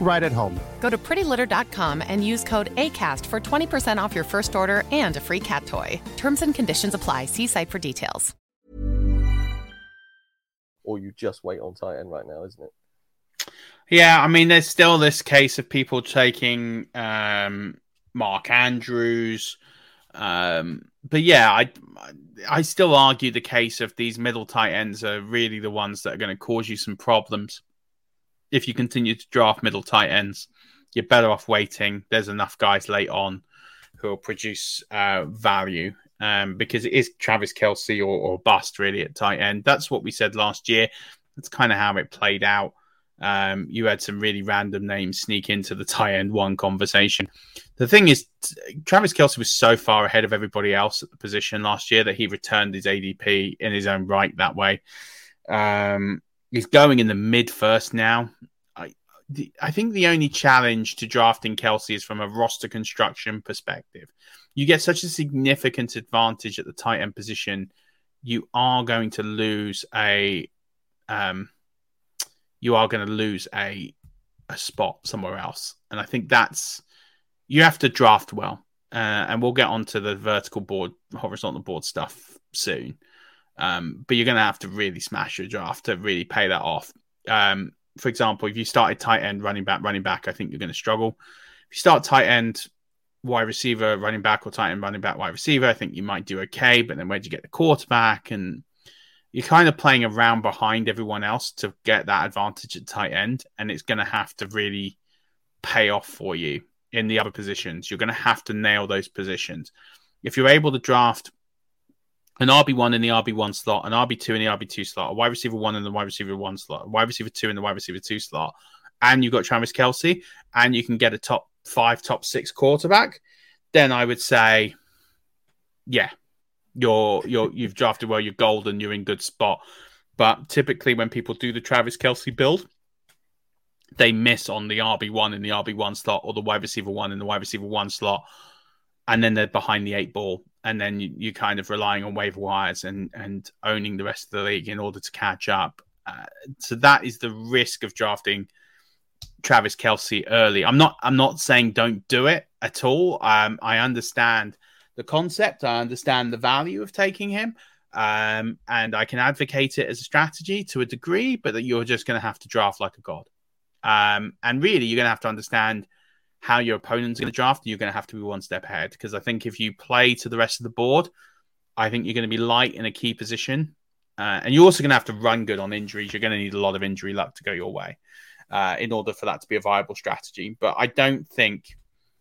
right at home. Go to prettylitter.com and use code ACAST for 20% off your first order and a free cat toy. Terms and conditions apply. See site for details. Or you just wait on tight end right now, isn't it? Yeah, I mean, there's still this case of people taking um, Mark Andrews. Um, but yeah, I I still argue the case of these middle tight ends are really the ones that are going to cause you some problems if you continue to draft middle tight ends, you're better off waiting. There's enough guys late on who will produce uh, value um, because it is Travis Kelce or, or, bust really at tight end. That's what we said last year. That's kind of how it played out. Um, you had some really random names sneak into the tight end one conversation. The thing is, Travis Kelce was so far ahead of everybody else at the position last year that he returned his ADP in his own right that way. Um, He's going in the mid first now. I, I think the only challenge to drafting Kelce is from a roster construction perspective. You get such a significant advantage at the tight end position you are going to lose a um, you are going to lose a a spot somewhere else, and I think that's you have to draft well. Uh, and we'll get onto the vertical board, horizontal board stuff soon. Um, but you're going to have to really smash your draft to really pay that off. Um, for example, if you started tight end, running back, running back, I think you're going to struggle. If you start tight end, wide receiver, running back, or tight end, running back, wide receiver, I think you might do okay. But then where do you get the quarterback? And you're kind of playing around behind everyone else to get that advantage at tight end. And it's going to have to really pay off for you in the other positions. You're going to have to nail those positions. If you're able to draft an RB1 in the RB1 slot, an RB2 in the RB2 slot, a wide receiver one in the wide receiver one slot, a wide receiver two in the wide receiver two slot, and you've got Travis Kelce, and you can get a top five, top six quarterback, then I would say, yeah, you're you're you've drafted well, you're golden, you're in good spot. But typically, when people do the Travis Kelce build, they miss on the RB one in the RB one slot or the wide receiver one in the wide receiver one slot, and then they're behind the eight ball, and then you, you're kind of relying on waiver wires and and owning the rest of the league in order to catch up. Uh, so that is the risk of drafting Travis Kelce early. I'm not I'm not saying don't do it at all. Um, I understand the concept. I understand the value of taking him. Um, and I can advocate it as a strategy to a degree, but that you're just going to have to draft like a god. Um, and really, you're going to have to understand how your opponent's going to draft. You're going to have to be one step ahead because I think if you play to the rest of the board, I think you're going to be light in a key position. Uh, and you're also going to have to run good on injuries. You're going to need a lot of injury luck to go your way uh, in order for that to be a viable strategy. But I don't think,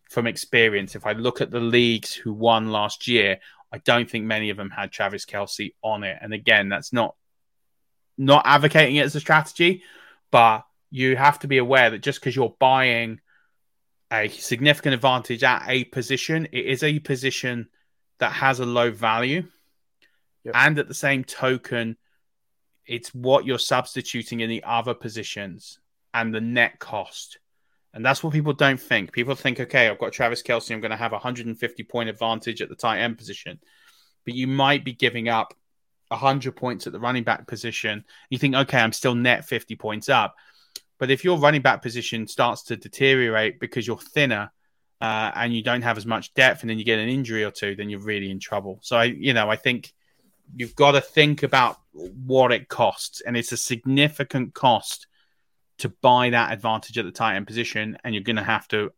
from experience, if I look at the leagues who won last year, I don't think many of them had Travis Kelce on it. And again, that's not not advocating it as a strategy, but you have to be aware that just because you're buying a significant advantage at a position, it is a position that has a low value. Yep. And at the same token, it's what you're substituting in the other positions and the net cost. And that's what people don't think. People think, okay, I've got Travis Kelce, I'm going to have a 150 point advantage at the tight end position. But you might be giving up 100 points at the running back position. You think, okay, I'm still net 50 points up. But if your running back position starts to deteriorate because you're thinner uh, and you don't have as much depth and then you get an injury or two, then you're really in trouble. So, I, you know, I think you've got to think about what it costs. And it's a significant cost to buy that advantage at the tight end position, and you're going to have to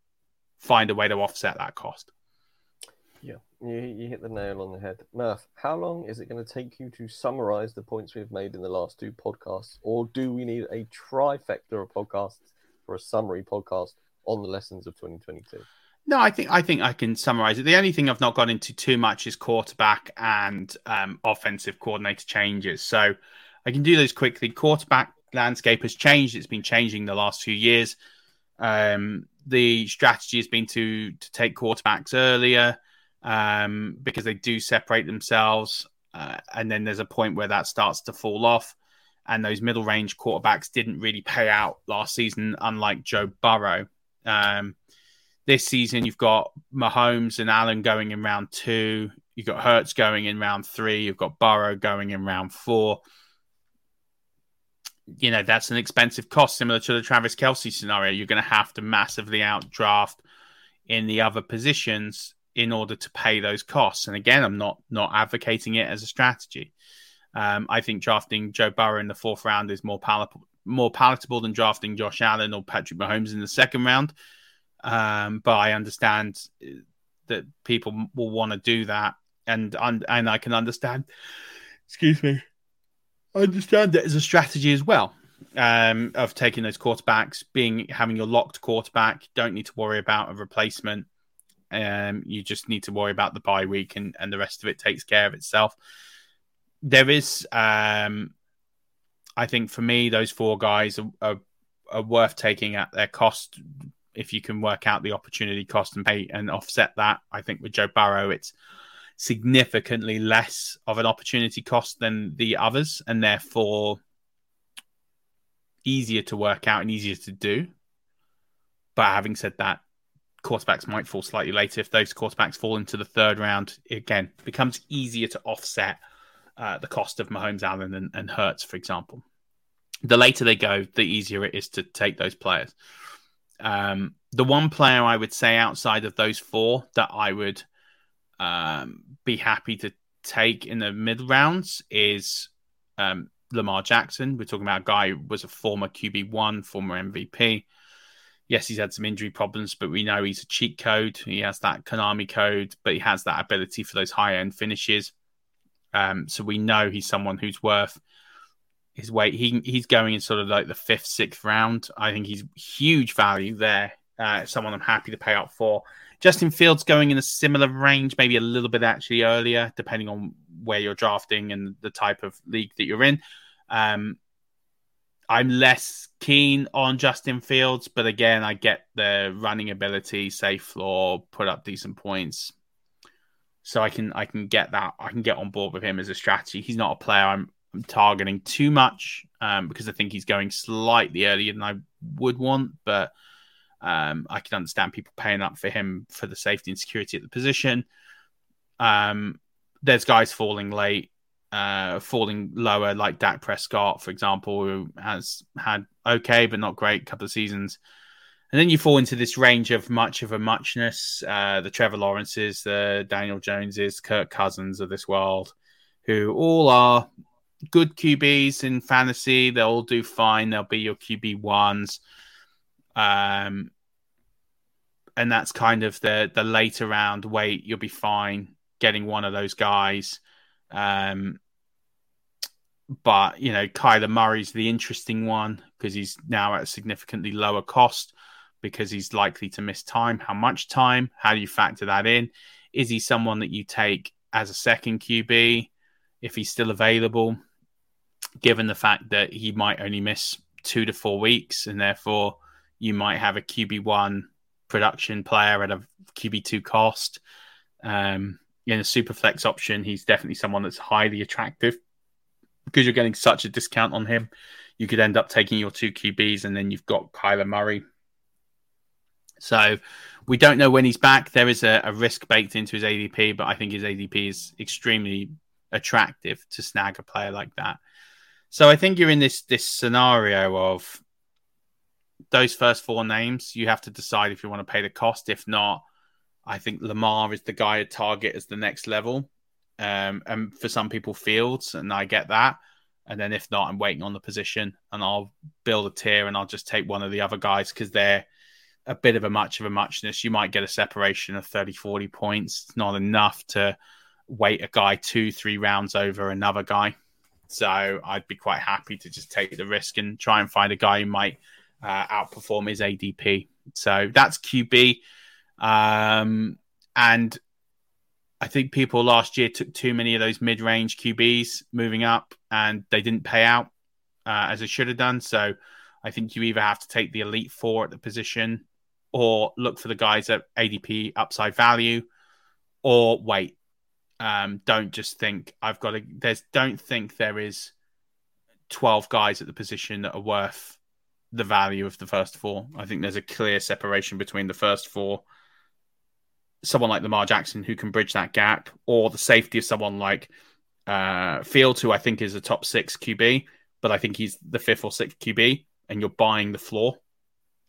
find a way to offset that cost. You, you hit the nail on the head. Murf, how long is it going to take you to summarize the points we've made in the last two podcasts? Or do we need a trifecta of podcasts for a summary podcast on the lessons of 2022? No, I think I think I can summarize it. The only thing I've not got into too much is quarterback and um, offensive coordinator changes. So I can do those quickly. Quarterback landscape has changed. It's been changing the last few years. Um, the strategy has been to to take quarterbacks earlier um, because they do separate themselves, uh, and then there's a point where that starts to fall off. And those middle range quarterbacks didn't really pay out last season, unlike Joe Burrow. Um, this season, you've got Mahomes and Allen going in round two. You've got Hurts going in round three. You've got Burrow going in round four you know, that's an expensive cost, similar to the Travis Kelce scenario. You're going to have to massively outdraft in the other positions in order to pay those costs. And again, I'm not not advocating it as a strategy. Um, I think drafting Joe Burrow in the fourth round is more palatable, more palatable than drafting Josh Allen or Patrick Mahomes in the second round. Um, but I understand that people will want to do that, and and I can understand. Excuse me I understand it as a strategy as well um, of taking those quarterbacks, being having your locked quarterback. Don't need to worry about a replacement. Um, you just need to worry about the bye week, and, and the rest of it takes care of itself. There is, um, I think, for me, those four guys are, are, are worth taking at their cost if you can work out the opportunity cost and pay and offset that. I think with Joe Burrow, it's significantly less of an opportunity cost than the others, and therefore easier to work out and easier to do. But having said that, quarterbacks might fall slightly later. If those quarterbacks fall into the third round, again, becomes easier to offset uh, the cost of Mahomes, Allen, and, and Hurts, for example. The later they go, the easier it is to take those players. Um, the one player I would say outside of those four that I would um, be happy to take in the mid rounds is um, Lamar Jackson. We're talking about a guy who was a former QB one, former MVP. Yes, he's had some injury problems, but we know he's a cheat code. He has that Konami code, but he has that ability for those high end finishes. Um, so we know he's someone who's worth his weight. He he's going in sort of like the fifth, sixth round. I think he's huge value there. Uh, someone I'm happy to pay up for. Justin Fields going in a similar range, maybe a little bit actually earlier, depending on where you're drafting and the type of league that you're in. Um, I'm less keen on Justin Fields, but again, I get the running ability, safe floor, put up decent points. So I can I can get that I can get on board with him as a strategy. He's not a player I'm, I'm targeting too much um, because I think he's going slightly earlier than I would want, but um, I can understand people paying up for him for the safety and security at the position. Um, there's guys falling late, uh, falling lower, like Dak Prescott, for example, who has had okay but not great couple of seasons. And then you fall into this range of much of a muchness. Uh, the Trevor Lawrences, the Daniel Joneses, Kirk Cousins of this world, who all are good QBs in fantasy. They'll all do fine. They'll be your QB ones. Um, and that's kind of the the later round wait. You'll be fine getting one of those guys. Um, but you know, Kyler Murray's the interesting one because he's now at a significantly lower cost because he's likely to miss time. How much time? How do you factor that in? Is he someone that you take as a second QB if he's still available? Given the fact that he might only miss two to four weeks, and therefore you might have a QB one production player at a QB two cost. Um, in a super flex option, he's definitely someone that's highly attractive because you're getting such a discount on him. You could end up taking your two QBs and then you've got Kyler Murray. So we don't know when he's back. There is a, a risk baked into his ADP, but I think his ADP is extremely attractive to snag a player like that. So I think you're in this this scenario of those first four names. You have to decide if you want to pay the cost. If not, I think Lamar is the guy to target as the next level. Um, and for some people, Fields, and I get that. And then if not, I'm waiting on the position and I'll build a tier and I'll just take one of the other guys because they're a bit of a much of a muchness. You might get a separation of 30, 40 points. It's not enough to wait a guy two, three rounds over another guy. So I'd be quite happy to just take the risk and try and find a guy who might uh, outperform his ADP. So that's QB. Um, and I think people last year took too many of those mid range QBs moving up and they didn't pay out uh, as they should have done. So I think you either have to take the elite four at the position or look for the guys at ADP upside value or wait. Um, don't just think I've got to, there's, don't think there is 12 guys at the position that are worth the value of the first four. I think there's a clear separation between the first four someone like Lamar Jackson who can bridge that gap, or the safety of someone like uh, Fields, who I think is a top six QB, but I think he's the fifth or sixth QB, and you're buying the floor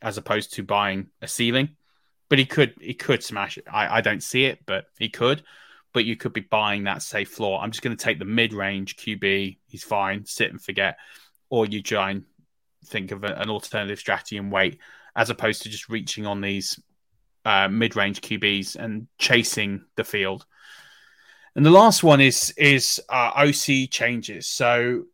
as opposed to buying a ceiling. But he could he could smash it. I, I don't see it, but he could. But you could be buying that safe floor. I'm just going to take the mid range QB. He's fine. Sit and forget. Or you try and think of a, an alternative strategy and wait, as opposed to just reaching on these uh, mid-range QBs and chasing the field. And the last one is is uh, OC changes. So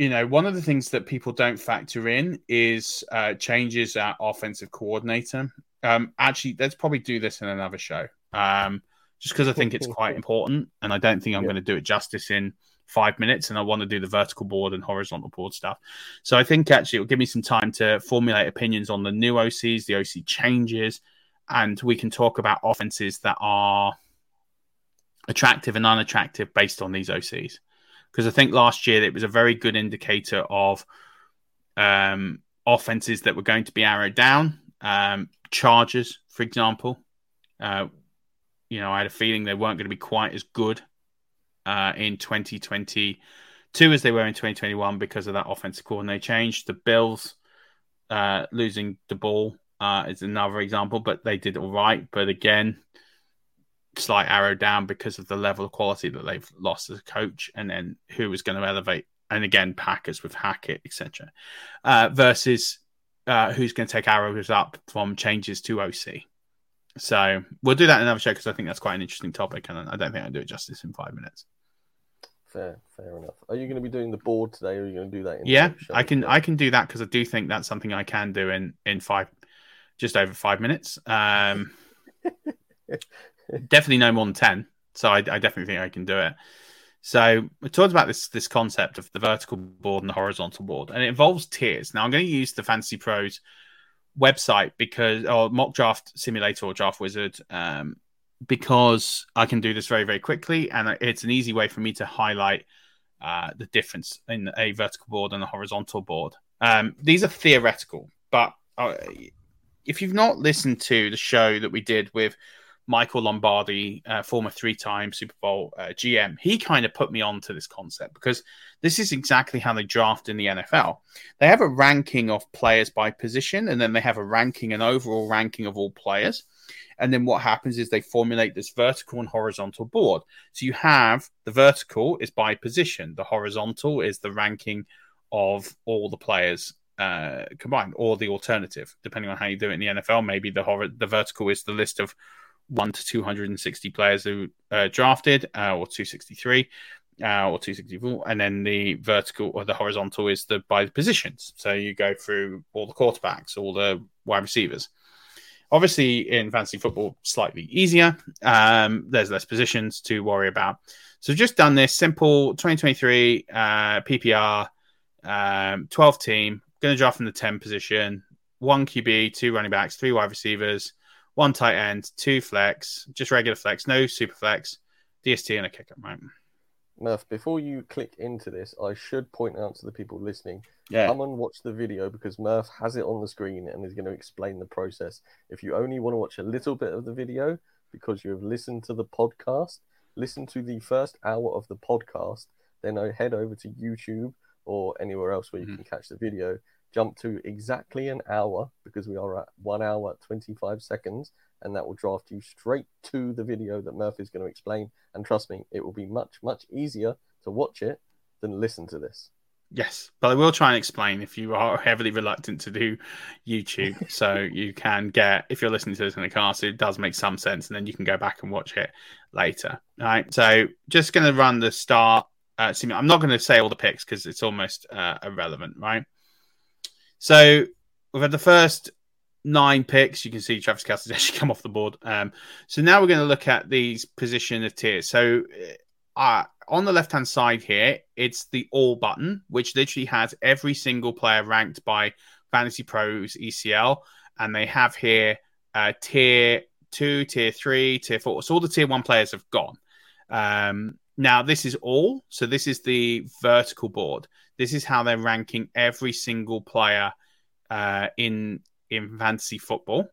you know, one of the things that people don't factor in is uh, changes at offensive coordinator. Um, actually, let's probably do this in another show, um, just because I think it's quite important, and I don't think I'm going to do it justice in five minutes, and I want to do the vertical board and horizontal board stuff. So I think actually it'll give me some time to formulate opinions on the new OCs, the OC changes, and we can talk about offenses that are attractive and unattractive based on these OCs. Because I think last year it was a very good indicator of um, offenses that were going to be arrowed down. Um, Chargers, for example, uh, you know, I had a feeling they weren't going to be quite as good uh, in 2022 as they were in 2021 because of that offensive coordinator change. The Bills uh, losing the ball uh, is another example, but they did all right. But again, slight arrow down because of the level of quality that they've lost as a coach, and then who was going to elevate. And again, Packers with Hackett, etc. Uh, versus uh, who's going to take arrows up from changes to OC. So we'll do that in another show because I think that's quite an interesting topic, and I don't think I do it justice in five minutes. Fair, fair enough. Are you going to be doing the board today, or are you going to do that? yeah, I can. I can do that because I do think that's something I can do in in five, just over five minutes. Um, definitely no more than ten. So I, I, definitely think I can do it. So we talked about this this concept of the vertical board and the horizontal board, and it involves tiers. Now I'm going to use the Fantasy Pros website because or mock draft simulator or draft wizard um, because I can do this very very quickly and it's an easy way for me to highlight uh, the difference in a vertical board and a horizontal board. Um, these are theoretical, but uh, if you've not listened to the show that we did with Michael Lombardi, uh, former three-time Super Bowl uh, GM, he kind of put me onto this concept because this is exactly how they draft in the NFL. They have a ranking of players by position, and then they have a ranking, an overall ranking of all players. And then what happens is they formulate this vertical and horizontal board. So you have the vertical is by position, the horizontal is the ranking of all the players uh, combined, or the alternative, depending on how you do it in the NFL. Maybe the the vertical is the list of one to 260 players who uh, drafted, uh, or 263, uh, or 264. And then the vertical or the horizontal is the by the positions. So you go through all the quarterbacks, all the wide receivers. Obviously, in fantasy football, slightly easier. Um, there's less positions to worry about. So, just done this simple 2023 uh, PPR, um, 12 team, going to draft from the 10 position, one QB, two running backs, three wide receivers, one tight end, two flex, just regular flex, no super flex, DST, and a kicker, right? Murph, before you click into this, I should point out to the people listening yeah. come and watch the video because Murph has it on the screen and is going to explain the process. If you only want to watch a little bit of the video because you have listened to the podcast, listen to the first hour of the podcast, then I head over to YouTube or anywhere else where you mm-hmm. can catch the video. Jump to exactly an hour because we are at one hour 25 seconds, and that will draft you straight to the video that Murph is going to explain. And trust me, it will be much, much easier to watch it than listen to this. Yes, but I will try and explain if you are heavily reluctant to do YouTube. so you can get, if you're listening to this in a car, so it does make some sense, and then you can go back and watch it later. All right. So just going to run the start. Uh, I'm not going to say all the picks because it's almost uh, irrelevant, right? So we've had the first nine picks. You can see Travis Kelce's actually come off the board. Um, so now we're going to look at these position of tiers. So uh, on the left hand side here, it's the all button, which literally has every single player ranked by Fantasy Pros ECR. And they have here uh, tier two, tier three, tier four. So all the tier one players have gone. Um, now, this is all. So this is the vertical board. This is how they're ranking every single player uh, in in fantasy football.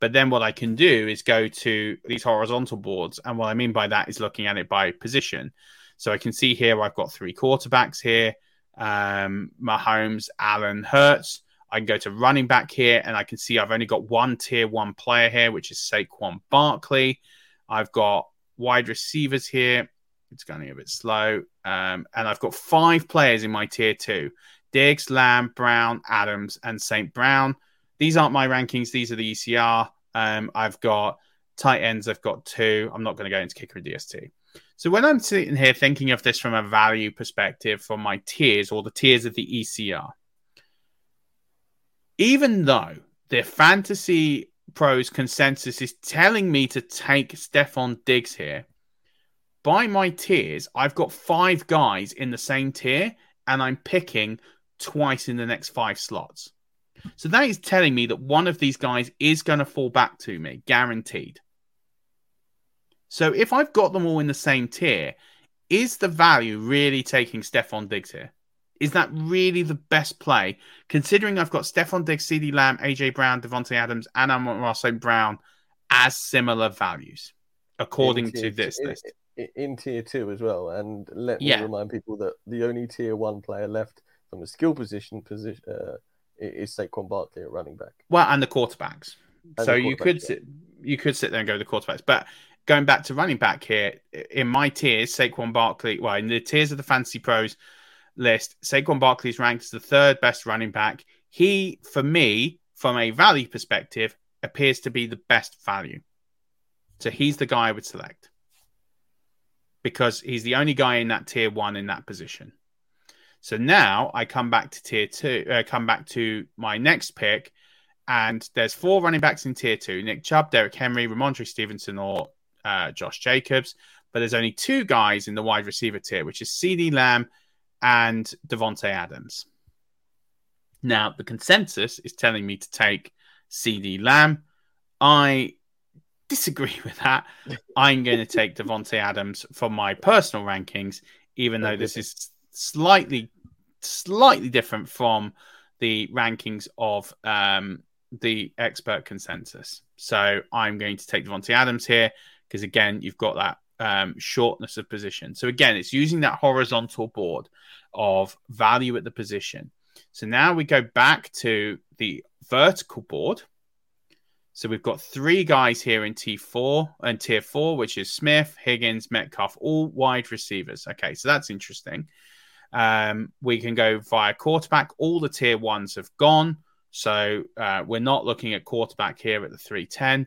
But then what I can do is go to these horizontal boards. And what I mean by that is looking at it by position. So I can see here I've got three quarterbacks here um, Mahomes, Allen, Hurts. I can go to running back here and I can see I've only got one tier one player here, which is Saquon Barkley. I've got wide receivers here. It's going a bit slow. Um, and I've got five players in my tier two Diggs, Lamb, Brown, Adams, and St. Brown. These aren't my rankings. These are the ECR. Um, I've got tight ends. I've got two. I'm not going to go into kicker and DST. So when I'm sitting here thinking of this from a value perspective for my tiers or the tiers of the ECR, even though the fantasy pros consensus is telling me to take Stefon Diggs here, by my tiers, I've got five guys in the same tier and I'm picking twice in the next five slots. So that is telling me that one of these guys is going to fall back to me, guaranteed. So if I've got them all in the same tier, is the value really taking Stefon Diggs here? Is that really the best play? Considering I've got Stefon Diggs, CeeDee Lamb, AJ Brown, Davante Adams, and Amon-Ra St. Brown as similar values. according in to this two- list. in, in tier two as well. And let me Yeah. remind people that the only tier one player left from the skill position position uh, is Saquon Barkley at running back. Well, and the quarterbacks. And so the you could yeah. sit, you could sit there and go the quarterbacks, but going back to running back here in my tiers, Saquon Barkley. Well, in the tiers of the Fantasy Pros list, Saquon Barkley is ranked as the third best running back. He, for me, from a value perspective, appears to be the best value. So he's the guy I would select because he's the only guy in that tier one in that position. So now I come back to tier two, uh, come back to my next pick, and there's four running backs in tier two Nick Chubb, Derrick Henry, Rhamondre Stevenson, or uh, Josh Jacobs. But there's only two guys in the wide receiver tier, which is CeeDee Lamb and Davante Adams. Now, the consensus is telling me to take CeeDee Lamb. I disagree with that. I'm going to take Davante Adams from my personal rankings, even though this is slightly, slightly different from the rankings of um, the expert consensus. So I'm going to take Davante Adams here because, again, you've got that um, shortness of position. So again, it's using that horizontal board of value at the position. So now we go back to the vertical board. So we've got three guys here in T4 and tier four, which is Smith, Higgins, Metcalf, all wide receivers. Okay, so that's interesting. Um, we can go via quarterback. All the tier ones have gone. So uh, we're not looking at quarterback here at the 310.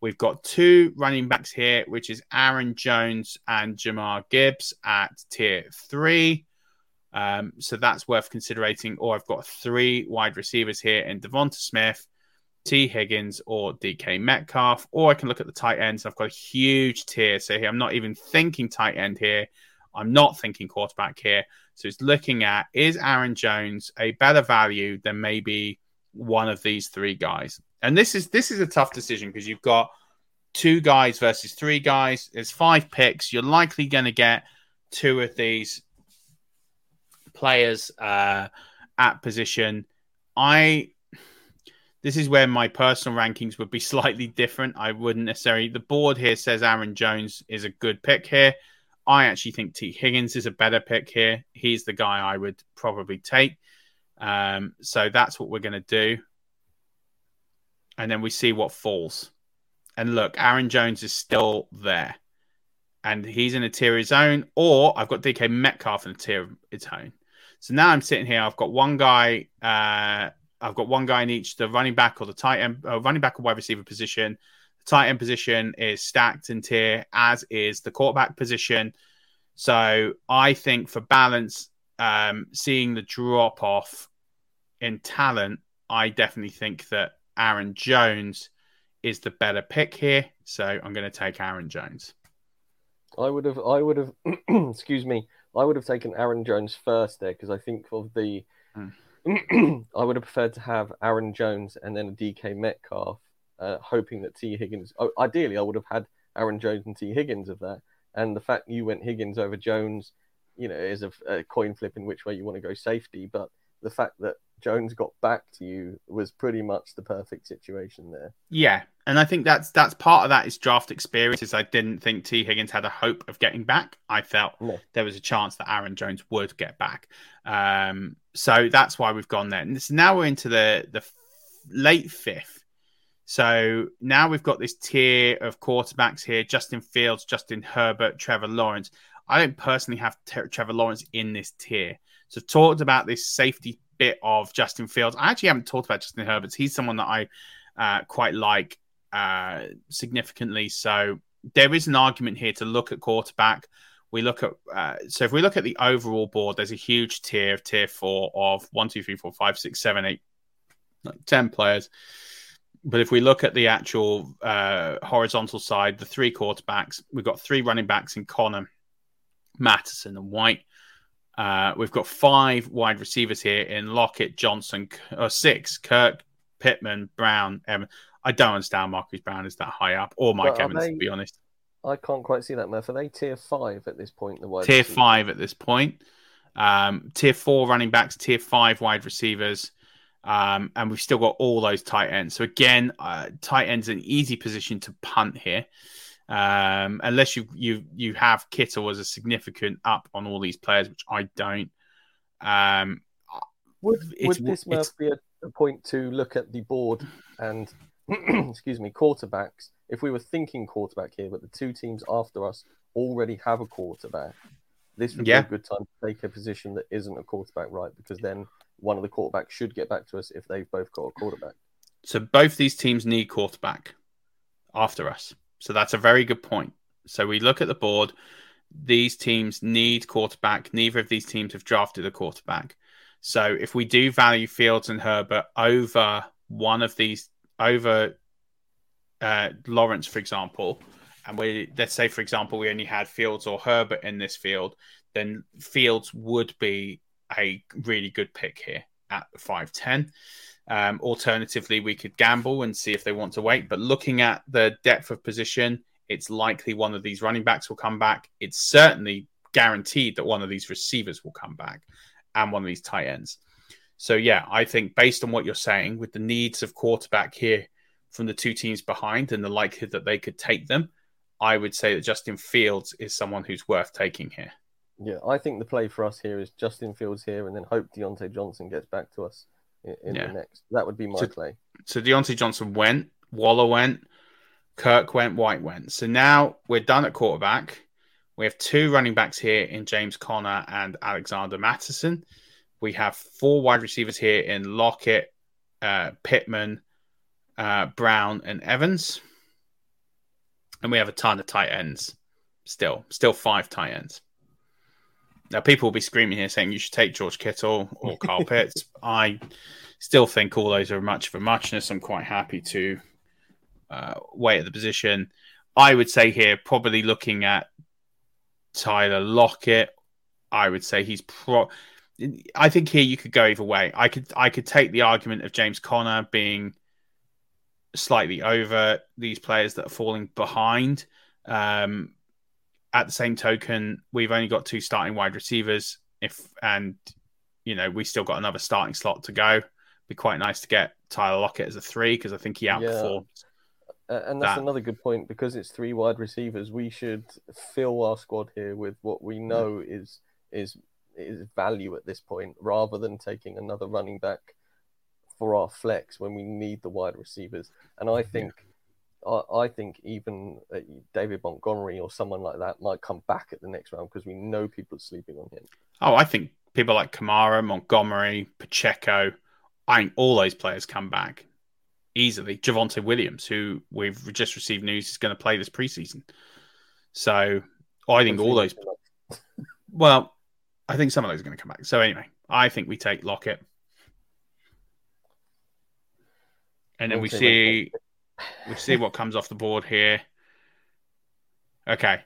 We've got two running backs here, which is Aaron Jones and Jahmyr Gibbs at tier three. Um, so that's worth considering. Or I've got three wide receivers here in DeVonta Smith, Tee Higgins, or DK Metcalf. Or I can look at the tight ends. I've got a huge tier. So here I'm not even thinking tight end here. I'm not thinking quarterback here. So it's looking at is Aaron Jones a better value than maybe one of these three guys? And this is this is a tough decision because you've got two guys versus three guys. There's five picks. You're likely going to get two of these players uh, at position. I this is where my personal rankings would be slightly different. I wouldn't necessarily. The board here says Aaron Jones is a good pick here. I actually think Tee Higgins is a better pick here. He's the guy I would probably take. Um, so that's what we're going to do. And then we see what falls. And look, Aaron Jones is still there. And he's in a tier of his own. Or I've got DK Metcalf in a tier of his own. So now I'm sitting here. I've got one guy. Uh, I've got one guy in each the running back or the tight end, uh, running back or wide receiver position. The tight end position is stacked in tier, as is the quarterback position. So I think for balance, um, seeing the drop off in talent, I definitely think that Aaron Jones is the better pick here. So I'm going to take Aaron Jones. I would have, I would have, excuse me, I would have taken Aaron Jones first there because I think of the, I would have preferred to have Aaron Jones and then a DK Metcalf, uh, hoping that Tee Higgins. Oh, ideally, I would have had Aaron Jones and Tee Higgins of that, and the fact you went Higgins over Jones, you know, is a, a coin flip in which way you want to go safety. But the fact that Jones got back to you was pretty much the perfect situation there. Yeah, and I think that's that's part of that is draft experiences. I didn't think Tee Higgins had a hope of getting back. I felt No. there was a chance that Aaron Jones would get back. Um, so that's why we've gone there. And this, now we're into the the late fifth. So now we've got this tier of quarterbacks here: Justin Fields, Justin Herbert, Trevor Lawrence. I don't personally have Trevor Lawrence in this tier. So I've talked about this safety bit of Justin Fields. I actually haven't talked about Justin Herbert. He's someone that I uh, quite like uh, significantly. So there is an argument here to look at quarterback. We look at uh, so if we look at the overall board, there's a huge tier of tier four of one, two, three, four, five, six, seven, eight, like ten players. But if we look at the actual uh, horizontal side, the three quarterbacks, we've got three running backs in Conner, Mattison, and White. Uh, we've got five wide receivers here in Lockett, Johnson, or six, Kirk, Pittman, Brown, Evans. I don't understand Marquise Brown is that high up, or Mike Evans, they- to be honest. I can't quite see that, Murph. Are they tier five at this point? The wide Tier receiver? five at this point. Um, tier four running backs, tier five wide receivers. Um, and we've still got all those tight ends. So again, uh, tight ends an easy position to punt here. Um, unless you you you have Kittle as a significant up on all these players, which I don't. Um, would would this Murph be a, a point to look at the board and excuse me quarterbacks? If we were thinking quarterback here, but the two teams after us already have a quarterback, this would yeah. be a good time to take a position that isn't a quarterback, right? Because then one of the quarterbacks should get back to us if they've both got a quarterback. So both these teams need quarterback after us. So that's a very good point. So we look at the board. These teams need quarterback. Neither of these teams have drafted a quarterback. So if we do value Fields and Herbert over one of these, over uh, Lawrence, for example, and we let's say, for example, we only had Fields or Herbert in this field, then Fields would be a really good pick here at five ten. Um, alternatively, we could gamble and see if they want to wait. But looking at the depth of position, it's likely one of these running backs will come back. It's certainly guaranteed that one of these receivers will come back and one of these tight ends. So, yeah, I think based on what you're saying, with the needs of quarterback here from the two teams behind and the likelihood that they could take them, I would say that Justin Fields is someone who's worth taking here. Yeah, I think the play for us here is Justin Fields here and then hope Diontae Johnson gets back to us in, yeah. the next. That would be my so, play. So Diontae Johnson went, Waller went, Kirk went, White went. So now we're done at quarterback. We have two running backs here in James Conner and Alexander Mattison. We have four wide receivers here in Lockett, uh, Pittman, uh, Brown, and Evans. And we have a ton of tight ends still, still five tight ends. Now, people will be screaming here saying you should take George Kittle or Kyle Pitts. I still think all those are much of a muchness. I'm quite happy to uh, wait at the position. I would say here, probably looking at Tyler Lockett, I would say he's pro. I think here you could go either way. I could I could take the argument of James Conner being slightly over these players that are falling behind. Um, at the same token, we've only got two starting wide receivers. If and you know we still got another starting slot to go. Be quite nice to get Tyler Lockett as a three because I think he outperforms. Yeah. and that's that. another good point because it's three wide receivers. We should fill our squad here with what we know yeah. is is is value at this point, rather than taking another running back for our flex when we need the wide receivers. And I think I, I think even uh, David Montgomery or someone like that might come back at the next round because we know people are sleeping on him. Oh, I think people like Kamara, Montgomery, Pacheco, I think all those players come back easily. Javonte Williams, who we've just received news is going to play this preseason. So I think all those. well, I think some of those are going to come back. So anyway, I think we take Lockett. And then we see we see what comes off the board here. Okay.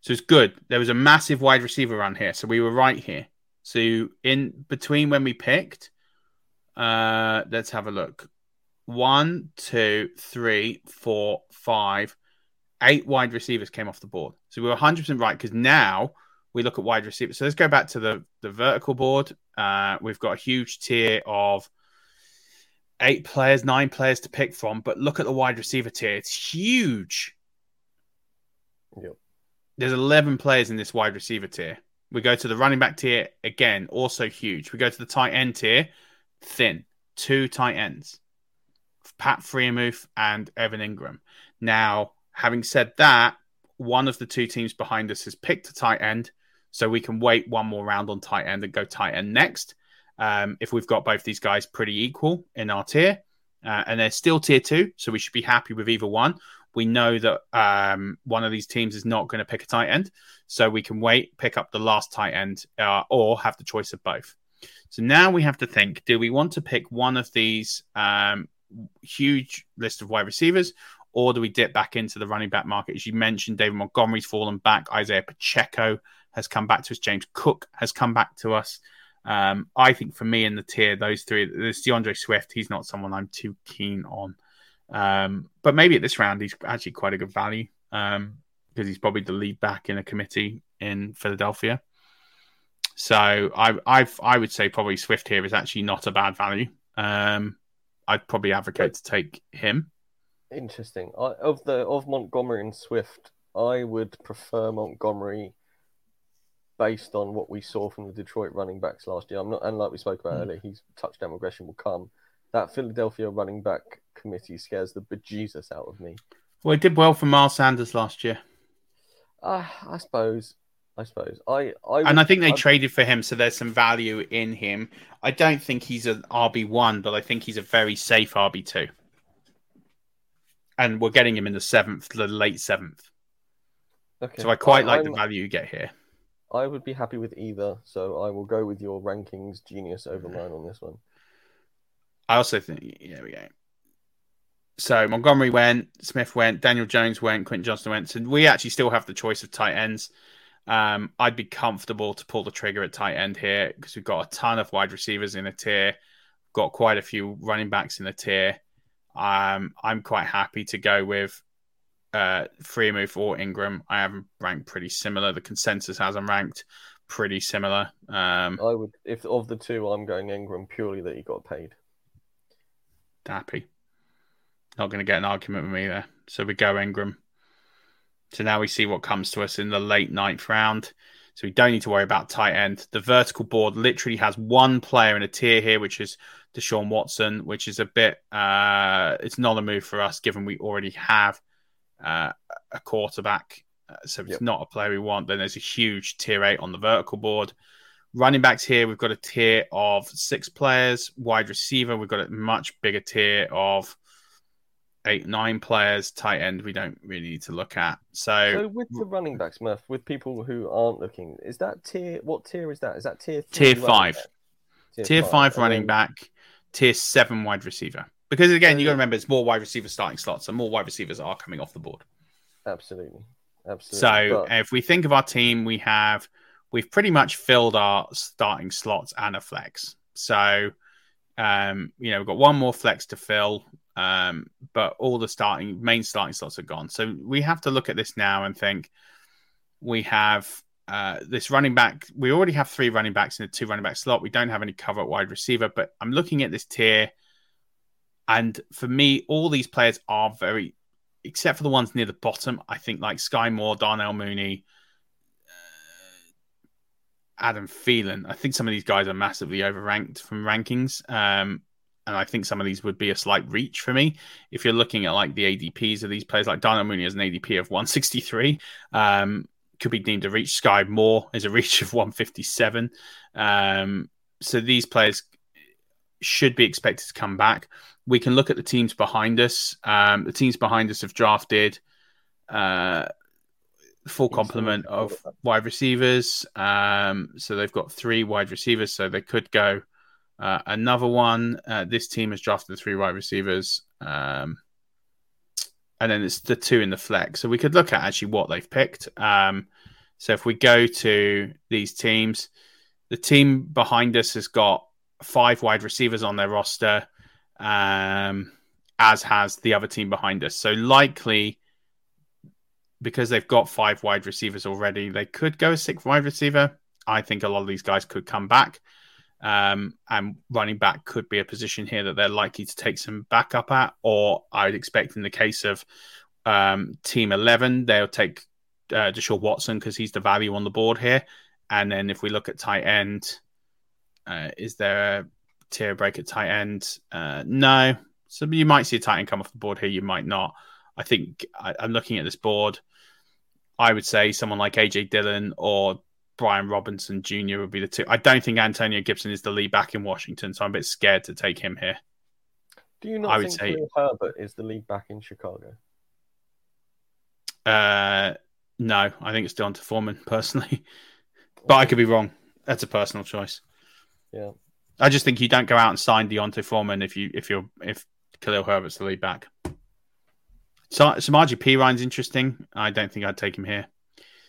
So it's good. There was a massive wide receiver run here. So we were right here. So in between when we picked, uh, let's have a look. One, two, three, four, five, eight wide receivers came off the board. So we were 100% right because now we look at wide receivers. So let's go back to the, the vertical board. Uh, we've got a huge tier of eight players, nine players to pick from, but look at the wide receiver tier. It's huge. Yep. There's 11 players in this wide receiver tier. We go to the running back tier, again, also huge. We go to the tight end tier, thin. Two tight ends. Pat Freiermuth and Evan Engram. Now, having said that, one of the two teams behind us has picked a tight end, so we can wait one more round on tight end and go tight end next um, if we've got both these guys pretty equal in our tier. Uh, and they're still tier two, so we should be happy with either one. We know that um, one of these teams is not going to pick a tight end, so we can wait, pick up the last tight end, uh, or have the choice of both. So now we have to think: Do we want to pick one of these um, huge list of wide receivers, or do we dip back into the running back market? As you mentioned, David Montgomery's fallen back. Isaiah Pacheco has come back to us. James Cook has come back to us. Um, I think for me in the tier, those three, there's D'Andre Swift. He's not someone I'm too keen on. Um, but maybe at this round, he's actually quite a good value Um, because um, he's probably the lead back in a committee in Philadelphia. So I, I've, I would say probably Swift here is actually not a bad value. Um, I'd probably advocate to take him. Interesting. of the of Montgomery and Swift, I would prefer Montgomery based on what we saw from the Detroit running backs last year. I'm not, and like we spoke about mm. earlier, his touchdown regression will come. That Philadelphia running back committee scares the bejesus out of me. Well, it did well for Miles Sanders last year. Uh, I suppose. I suppose. I, I and I think they I'd... traded for him, so there's some value in him. I don't think he's an RB one, but I think he's a very safe RB two. And we're getting him in the seventh, the late seventh. Okay. So I quite I, like I'm... the value you get here. I would be happy with either, so I will go with your rankings genius over mine on this one. I also think, yeah, we go. So Montgomery went, Smith went, Daniel Jones went, Quentin Johnston went. So we actually still have the choice of tight ends. Um, I'd be comfortable to pull the trigger at tight end here because we've got a ton of wide receivers in a tier, got quite a few running backs in the tier. Um, I'm quite happy to go with uh, Freiermuth or Engram. I have ranked pretty similar. The consensus has them ranked pretty similar. Um, I would, if of the two, I'm going Engram purely that he got paid. Happy. Not going to get an argument with me there. So we go Engram. So now we see what comes to us in the late ninth round. So we don't need to worry about tight end. The vertical board literally has one player in a tier here, which is Deshaun Watson, which is a bit. Uh, it's not a move for us, given we already have uh, a quarterback. Uh, so it's yep. not a player we want. Then there's a huge tier eight on the vertical board. Running backs here, we've got a tier of six players. Wide receiver, we've got a much bigger tier of eight, nine players. Tight end, we don't really need to look at. So, so with the running backs, Murph, with people who aren't looking, is that tier? What tier is that? Is that tier? Tier five. Tier, tier, five, five running then... back. Tier seven wide receiver. Because again, you got to remember it's more wide receiver starting slots, and more wide receivers are coming off the board. Absolutely, absolutely. So but... if we think of our team, we have we've pretty much filled our starting slots and a flex. So um, you know we've got one more flex to fill, um, but all the starting main starting slots are gone. So we have to look at this now and think we have uh, this running back. We already have three running backs in the two running back slot. We don't have any cover at wide receiver, but I'm looking at this tier and for me, all these players are very, except for the ones near the bottom, I think like Skyy Moore, Darnell Mooney, uh, Adam Thielen. I think some of these guys are massively overranked from rankings. Um, and I think some of these would be a slight reach for me. If you're looking at like the ADPs of these players, like Darnell Mooney has an ADP of 163, um, could be deemed a reach. Skyy Moore is a reach of 157. Um, so these players should be expected to come back we can look at the teams behind us. Um, the teams behind us have drafted uh, full complement of wide receivers. Um, so they've got three wide receivers, so they could go uh, another one. Uh, this team has drafted three wide receivers. Um, and then it's the two in the flex. So we could look at actually what they've picked. Um, so if we go to these teams, the team behind us has got five wide receivers on their roster um, as has the other team behind us. So likely, because they've got five wide receivers already, they could go a sixth wide receiver. I think a lot of these guys could come back. Um, and running back could be a position here that they're likely to take some backup at, or I'd expect in the case of um, Team 11, they'll take uh, Deshaun Watson because he's the value on the board here. And then if we look at tight end, uh, is there a tier break at tight end? Uh, no. So you might see a tight end come off the board here. You might not. I think I, am looking at this board. I would say someone like AJ Dillon or Brian Robinson Jr. would be the two. I don't think Antonio Gibson is the lead back in Washington, so I'm a bit scared to take him here. Do you not I would say Herbert is the lead back in Chicago? Uh, no, I think it's D'Onta Foreman personally, but I could be wrong. That's a personal choice. Yeah. I just think you don't go out and sign D'Onta Foreman if you if you're if Khalil Herbert's the lead back. So Samaje Perine's interesting. I don't think I'd take him here.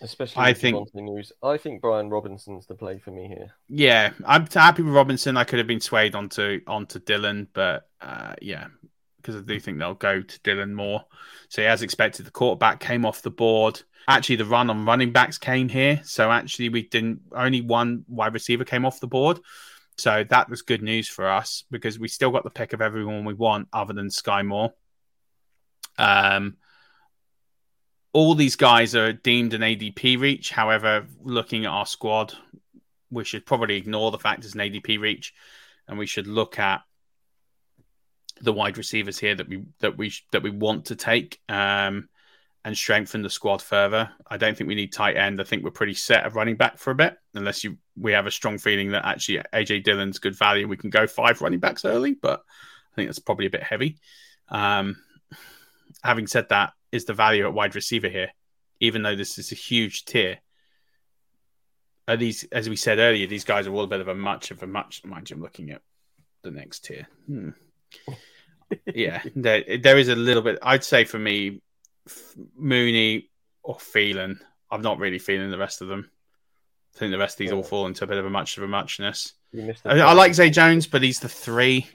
Especially I think news. I think Brian Robinson's the play for me here. Yeah, I'm happy with Robinson. I could have been swayed onto onto Dillon, but uh, yeah, because I do think they'll go to Dillon more. So as expected, the quarterback came off the board. Actually, the run on running backs came here. So actually, we didn't only one wide receiver came off the board. So that was good news for us because we still got the pick of everyone we want other than Skyy Moore. Um, all these guys are deemed an ADP reach. However, looking at our squad, we should probably ignore the fact it's an ADP reach, and we should look at the wide receivers here that we that we that we want to take um, and strengthen the squad further. I don't think we need tight end. I think we're pretty set at running back for a bit, unless you we have a strong feeling that actually AJ Dillon's good value. We can go five running backs early, but I think that's probably a bit heavy. Um, having said that, is the value at wide receiver here, even though this is a huge tier. Are these, as we said earlier, these guys are all a bit of a much of a much. Mind you, I'm looking at the next tier. Hmm. yeah, there, there is a little bit. I'd say for me, Mooney or Thielen. I'm not really feeling the rest of them. I think the rest of these yeah. all fall into a bit of a match of a matchness. I, I, like Zay Jones, but he's the three.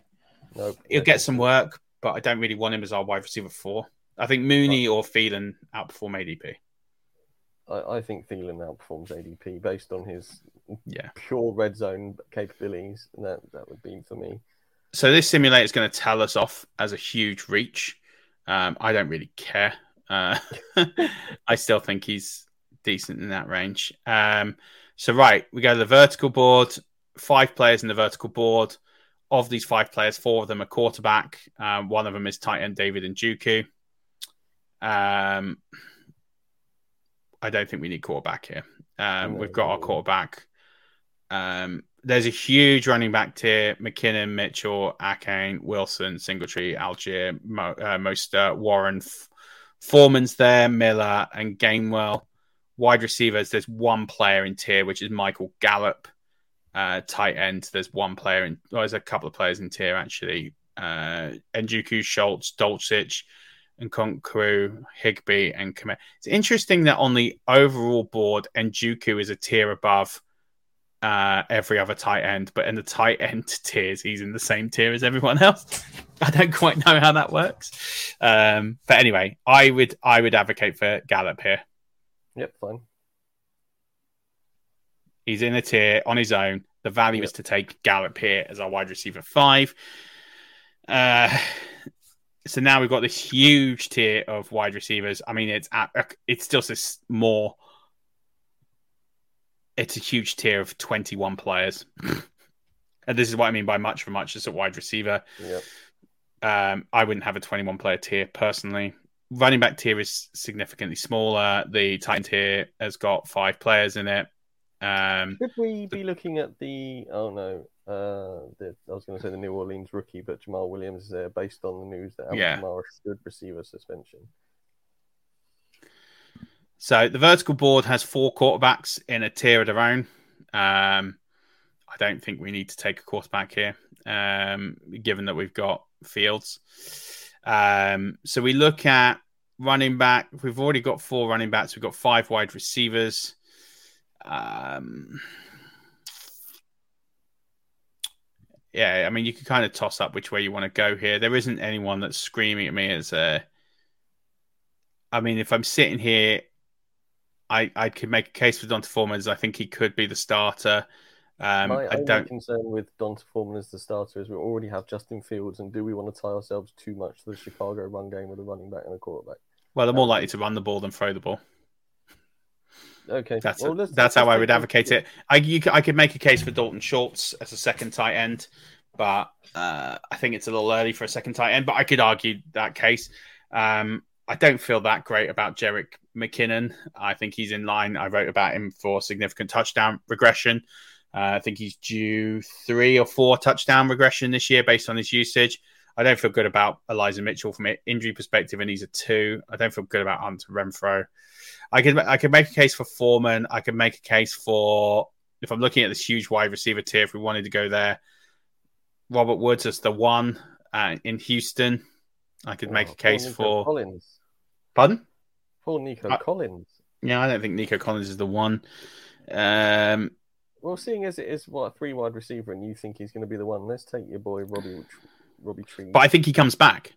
Nope, He'll get some work, but I don't really want him as our wide receiver four. I think Mooney or Thielen outperform ADP. I, I think Thielen outperforms ADP based on his yeah pure red zone capabilities. That that would be for me. So this simulator is going to tell us off as a huge reach. Um, I don't really care. Uh, I still think he's decent in that range. Um, so right, we go to the vertical board. Five players in the vertical board. Of these five players, four of them are quarterback. Um, one of them is tight end David Njoku. Um, I don't think we need quarterback here. Um, we've got our quarterback. Um, there's a huge running back tier: McKinnon, Mitchell, Achane, Wilson, Singletary, Allgeier, Mo, uh, Mostert, Warren, F- Foreman's there, Miller, and Gainwell. Wide receivers, there's one player in tier, which is Michael Gallup. Uh, tight end, there's one player in. Well, there's a couple of players in tier actually. Uh, Njoku, Schultz, Dulcich, and Okonkwo, Higbee, and Kmet. It's interesting that on the overall board, Njoku is a tier above uh, every other tight end, but in the tight end tiers, he's in the same tier as everyone else. I don't quite know how that works, um, but anyway, I would I would advocate for Gallup here. Yep, fine. He's in a tier on his own. The value yep. is to take Gallup here as our wide receiver five. Uh, so now we've got this huge tier of wide receivers. I mean, it's at, it's just this more. It's a huge tier of twenty-one players, and this is what I mean by much for much as a wide receiver. Yep. Um, I wouldn't have a twenty-one player tier personally. Running back tier is significantly smaller. The Titan tier has got five players in it. Um, Should we be looking at the? Oh no, uh, the, I was going to say the New Orleans rookie, but Jamaal Williams is there based on the news that Alvin yeah. Kamara should receive a suspension. So the vertical board has four quarterbacks in a tier of their own. Um, I don't think we need to take a quarterback here, um, given that we've got Fields. Um, so we look at running back. We've already got four running backs. We've got five wide receivers. Um, yeah, I mean, you can kind of toss up which way you want to go here. There isn't anyone that's screaming at me as a. I mean, if I'm sitting here, I I could make a case for D'Onta Foreman as I think he could be the starter. Um, My I don't concern with D'Onta Foreman as the starter is we already have Justin Fields, and do we want to tie ourselves too much to the Chicago run game with a running back and a quarterback? Well, they're more um, likely to run the ball than throw the ball. Okay, that's well, let's, that's how I would advocate it. I you, I could make a case for Dalton Schultz as a second tight end, but uh, I think it's a little early for a second tight end. But I could argue that case. Um, I don't feel that great about Jerick McKinnon. I think he's in line. I wrote about him for significant touchdown regression. Uh, I think he's due three or four touchdown regression this year based on his usage. I don't feel good about Elijah Mitchell from an injury perspective, and he's a two. I don't feel good about Hunter Renfrow. I could I could make a case for Foreman. I could make a case for if I'm looking at this huge wide receiver tier. If we wanted to go there, Robert Woods as the one uh, in Houston. I could oh, make a case for Collins. Pardon? For Nico uh, Collins. Yeah, I don't think Nico Collins is the one. Um, well, seeing as it is what a three wide receiver, and you think he's going to be the one, let's take your boy Robbie Robbie Tree. But I think he comes back.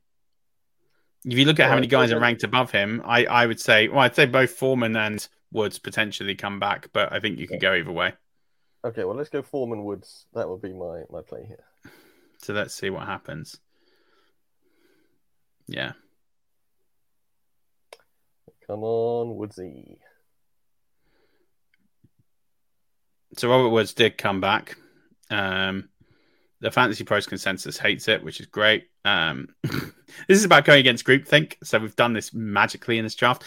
If you look at how many guys are ranked above him, I, I would say, well, I'd say both Foreman and Woods potentially come back, but I think you could go either way. Okay, well, let's go Foreman Woods. That would be my, my play here. So let's see what happens. Yeah. Come on, Woodsy. So Robert Woods did come back. Um, the Fantasy Pros consensus hates it, which is great. Um, this is about going against groupthink. So we've done this magically in this draft.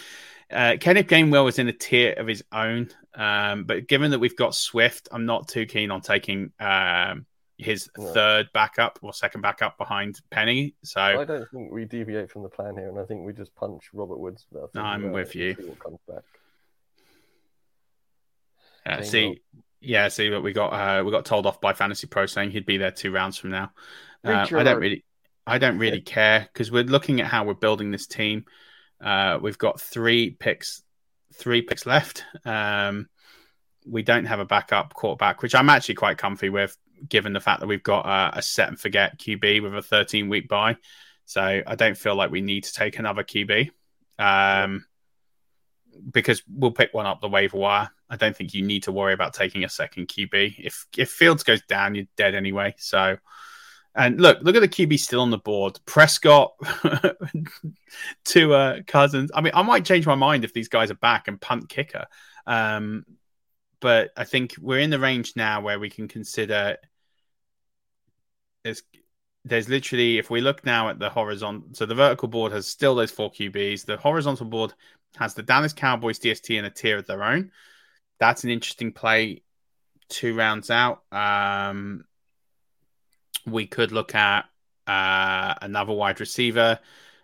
Uh, Kenneth Gainwell was in a tier of his own, um, but given that we've got Swift, I'm not too keen on taking um, his yeah. third backup or second backup behind Penny. So I don't think we deviate from the plan here, and I think we just punch Robert Woods. I'm with you. Uh, see, yeah, see what we got. Uh, we got told off by Fantasy Pro saying he'd be there two rounds from now. Uh, I don't really, I don't really yeah. care because we're looking at how we're building this team. Uh, we've got three picks, three picks left. Um, we don't have a backup quarterback, which I'm actually quite comfy with, given the fact that we've got uh, a set and forget QB with a 13 week bye. So I don't feel like we need to take another QB. Um, because we'll pick one up the waiver wire. I don't think you need to worry about taking a second QB. If if Fields goes down, you're dead anyway. So, and look, look at the QB still on the board. Prescott to uh, Cousins. I mean, I might change my mind if these guys are back and punt kicker. Um, but I think we're in the range now where we can consider. There's, there's literally, if we look now at the horizontal, so the vertical board has still those four QBs. The horizontal board has the Dallas Cowboys DST in a tier of their own. That's an interesting play two rounds out. Um, we could look at uh, another wide receiver.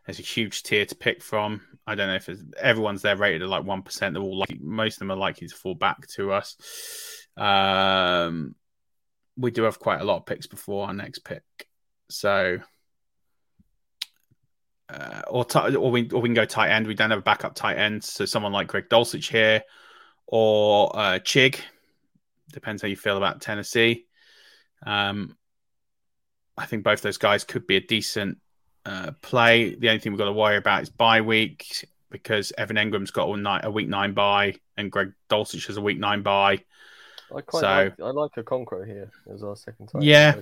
There's a huge tier to pick from. I don't know if everyone's there rated at like one percent. They're all like most of them are likely to fall back to us. Um, we do have quite a lot of picks before our next pick, so uh, or t- or we or we can go tight end. We don't have a backup tight end, so someone like Greg Dulcich here, or uh, Chig. Depends how you feel about Tennessee. Um, I think both those guys could be a decent uh, play. The only thing we've got to worry about is bye week because Evan Engram's got a week nine bye and Greg Dulcich has a week nine bye. I quite so, like, I like a Okonkwo here as our second time. Yeah,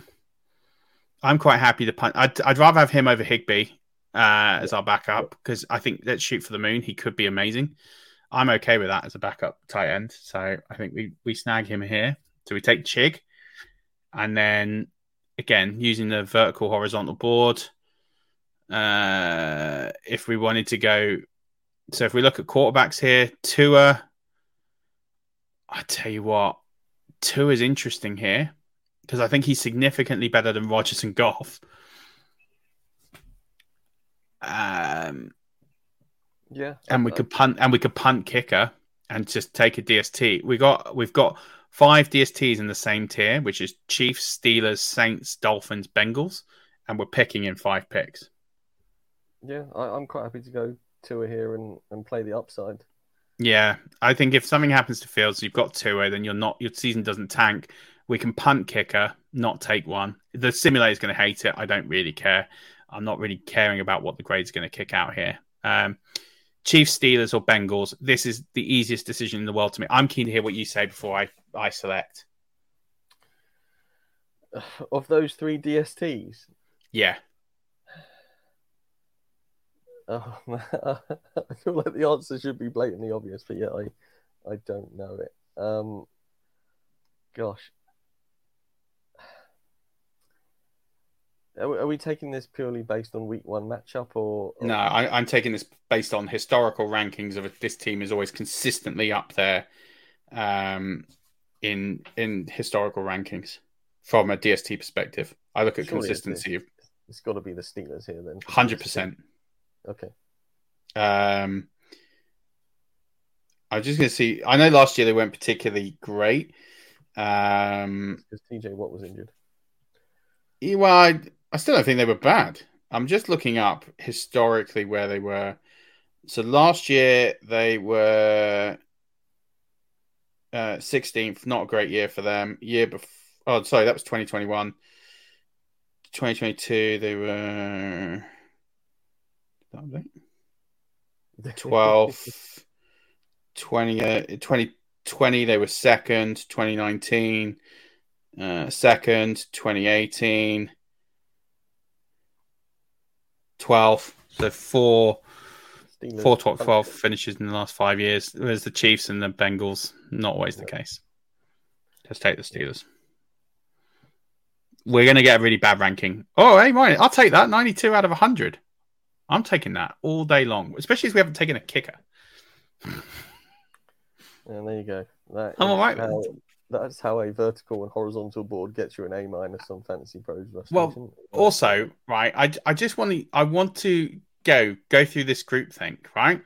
I'm quite happy to punt. I'd, I'd rather have him over Higbee uh, as our backup because I think let's shoot for the moon. He could be amazing. I'm okay with that as a backup tight end. So I think we we snag him here. So we take Chig, and then again using the vertical horizontal board. Uh, if we wanted to go, so if we look at quarterbacks here, Tua. I tell you what, Tua is interesting here because I think he's significantly better than Rodgers and Goff. Um, yeah, and we could punt and we could punt kicker and just take a DST. We got we've got five DSTs in the same tier, which is Chiefs, Steelers, Saints, Dolphins, Bengals, and we're picking in five picks. Yeah, I, am quite happy to go Tua here and, and play the upside. Yeah, I think if something happens to Fields, you've got Tua, then you're not your season doesn't tank. We can punt kicker, not take one. The simulator is going to hate it. I don't really care. I'm not really caring about what the grade's going to kick out here. Um, Chiefs, Steelers, or Bengals. This is the easiest decision in the world to me. I'm keen to hear what you say before I, I select. Of those three DSTs? Yeah. Oh, I feel like the answer should be blatantly obvious, but yeah, I, I don't know it. Um, gosh, Are we taking this purely based on week one matchup, or, or... no? I, am taking this based on historical rankings of this team is always consistently up there um, in in historical rankings from a DST perspective. I look at Surely consistency. It's, it's got to be the Steelers here then. Hundred percent. Okay. Um, I'm just going to see. I know last year they weren't particularly great. Um, because TJ Watt was injured. Well, I, I still don't think they were bad. I'm just looking up historically where they were. So last year they were uh, 16th, not a great year for them. Year before, oh, sorry, that was 2021. 2022 they were 12 20 uh, 2020 they were second 2019 uh, second 2018 12. So four, Steelers. Four top 12 finishes in the last five years. There's the Chiefs and the Bengals. Not always the case. Let's take the Steelers. We're going to get a really bad ranking. Oh, hey, mine. I'll take that. 92 out of 100. I'm taking that all day long, especially as we haven't taken a kicker. And there you go. That I'm all right. how- that's how a vertical and horizontal board gets you an A minus on Fantasy Pros. Well. Also, right, I, I just want to I want to go go through this group think, right?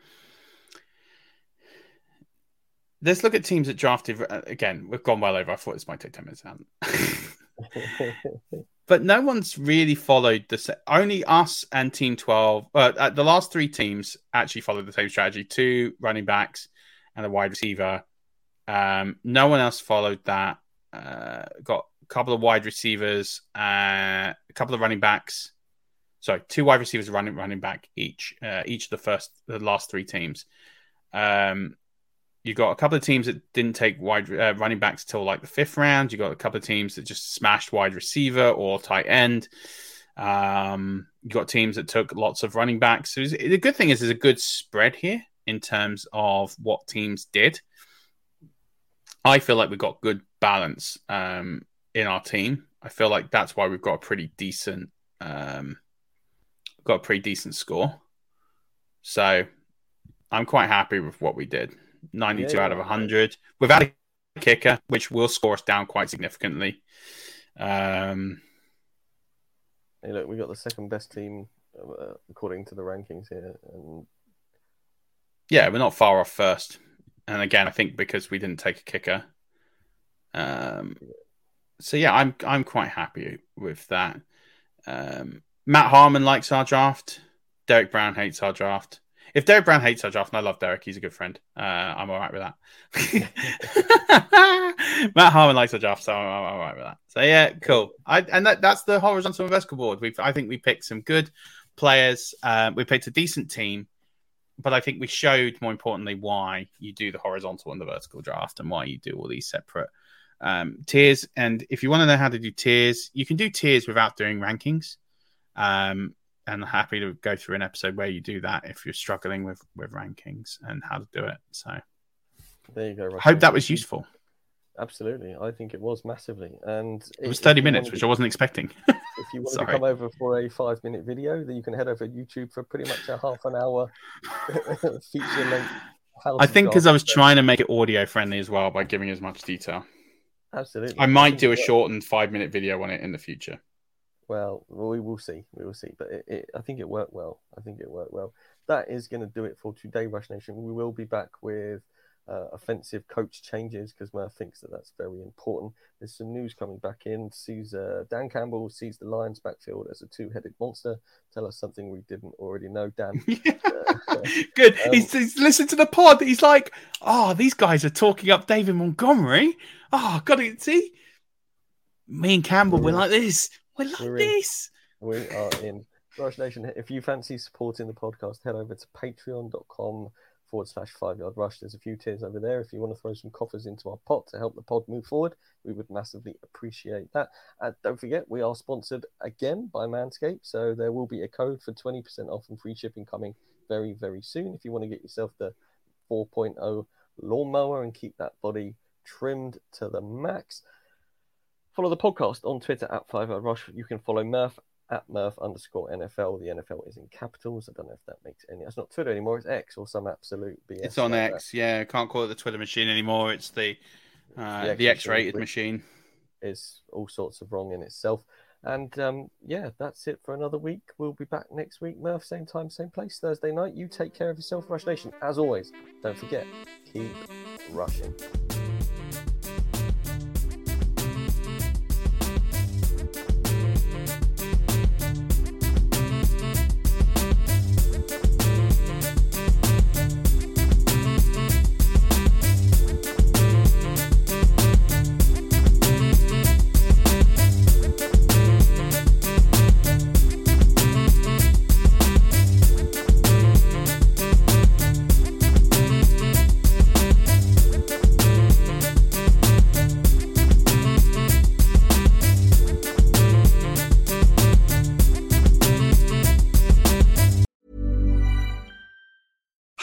Let's look at teams that drafted uh, again. We've gone well over. I thought this might take ten minutes. Out. but no one's really followed the sa- only us and Team Twelve. Uh, uh, the last three teams actually followed the same strategy: two running backs and a wide receiver. Um, no one else followed that. Uh, got a couple of wide receivers, uh, a couple of running backs. Sorry, two wide receivers, running running back each. Uh, each of the first, the last three teams. Um, you got a couple of teams that didn't take wide uh, running backs till like the fifth round. You got a couple of teams that just smashed wide receiver or tight end. Um, you got teams that took lots of running backs. So the good thing is there's a good spread here in terms of what teams did. I feel like we've got good balance um, in our team. I feel like that's why we've got a pretty decent, um, got a pretty decent score. So I'm quite happy with what we did. 92 Yeah, out of yeah. 100 without a kicker, which will score us down quite significantly. Um, Hey, look, we got the second best team uh, according to the rankings here, and yeah, we're not far off first. And again, I think because we didn't take a kicker. Um, so yeah, I'm I'm quite happy with that. Um, Matt Harmon likes our draft. Derek Brown hates our draft. If Derek Brown hates our draft, and I love Derek, he's a good friend. Uh, I'm all right with that. Matt Harmon likes our draft, so I'm, I'm all right with that. So yeah, cool. I, and that, that's the horizontal vertical board. We've I think we picked some good players. Uh, we picked a decent team but I think we showed more importantly why you do the horizontal and the vertical draft and why you do all these separate um, tiers. And if you want to know how to do tiers, you can do tiers without doing rankings. Um, and happy to go through an episode where you do that if you're struggling with with rankings and how to do it. So there you go. Hope that was useful. Absolutely, I think it was massively, and It was 30 minutes, wanted- which I wasn't expecting. If you want to come over for a five-minute video, then you can head over to YouTube for pretty much a half an hour feature length. I think because I was trying to make it audio friendly as well by giving as much detail. Absolutely, I might do a shortened five minute video on it in the future. Well, we will see. We will see. But it, it, I think it worked well. I think it worked well. That is going to do it for today, Rush Nation. We will be back with uh, offensive coach changes because Murf thinks that that's very important. There's some news coming back in. Sees uh, Dan Campbell sees the Lions backfield as a two-headed monster. Tell us something we didn't already know, Dan. Good. Um, he's, he's listened to the pod. He's like, oh, these guys are talking up David Montgomery. Oh, got to see. Me and Campbell, we're like this. We're like We're in. this. We are in Rush Nation. If you fancy supporting the podcast, head over to patreon.com forward slash five yard rush. There's a few tiers over there. If you want to throw some coffers into our pot to help the pod move forward, we would massively appreciate that. And don't forget, we are sponsored again by Manscaped. So there will be a code for 20% off and free shipping coming very, very soon. If you want to get yourself the 4.0 lawnmower and keep that body trimmed to the max. Follow the podcast on Twitter at Five Rush. You can follow Murf at Murf underscore NFL. The NFL is in capitals. I don't know if that makes any. It's not Twitter anymore. It's X or some absolute BS. It's on like that. X. Yeah, can't call it the Twitter machine anymore. It's the uh, The the X X rated machine. machine. Is all sorts of wrong in itself. And um, yeah, that's it for another week. We'll be back next week, Murf. Same time, same place, Thursday night. You take care of yourself, Rush Nation. As always, don't forget, keep rushing.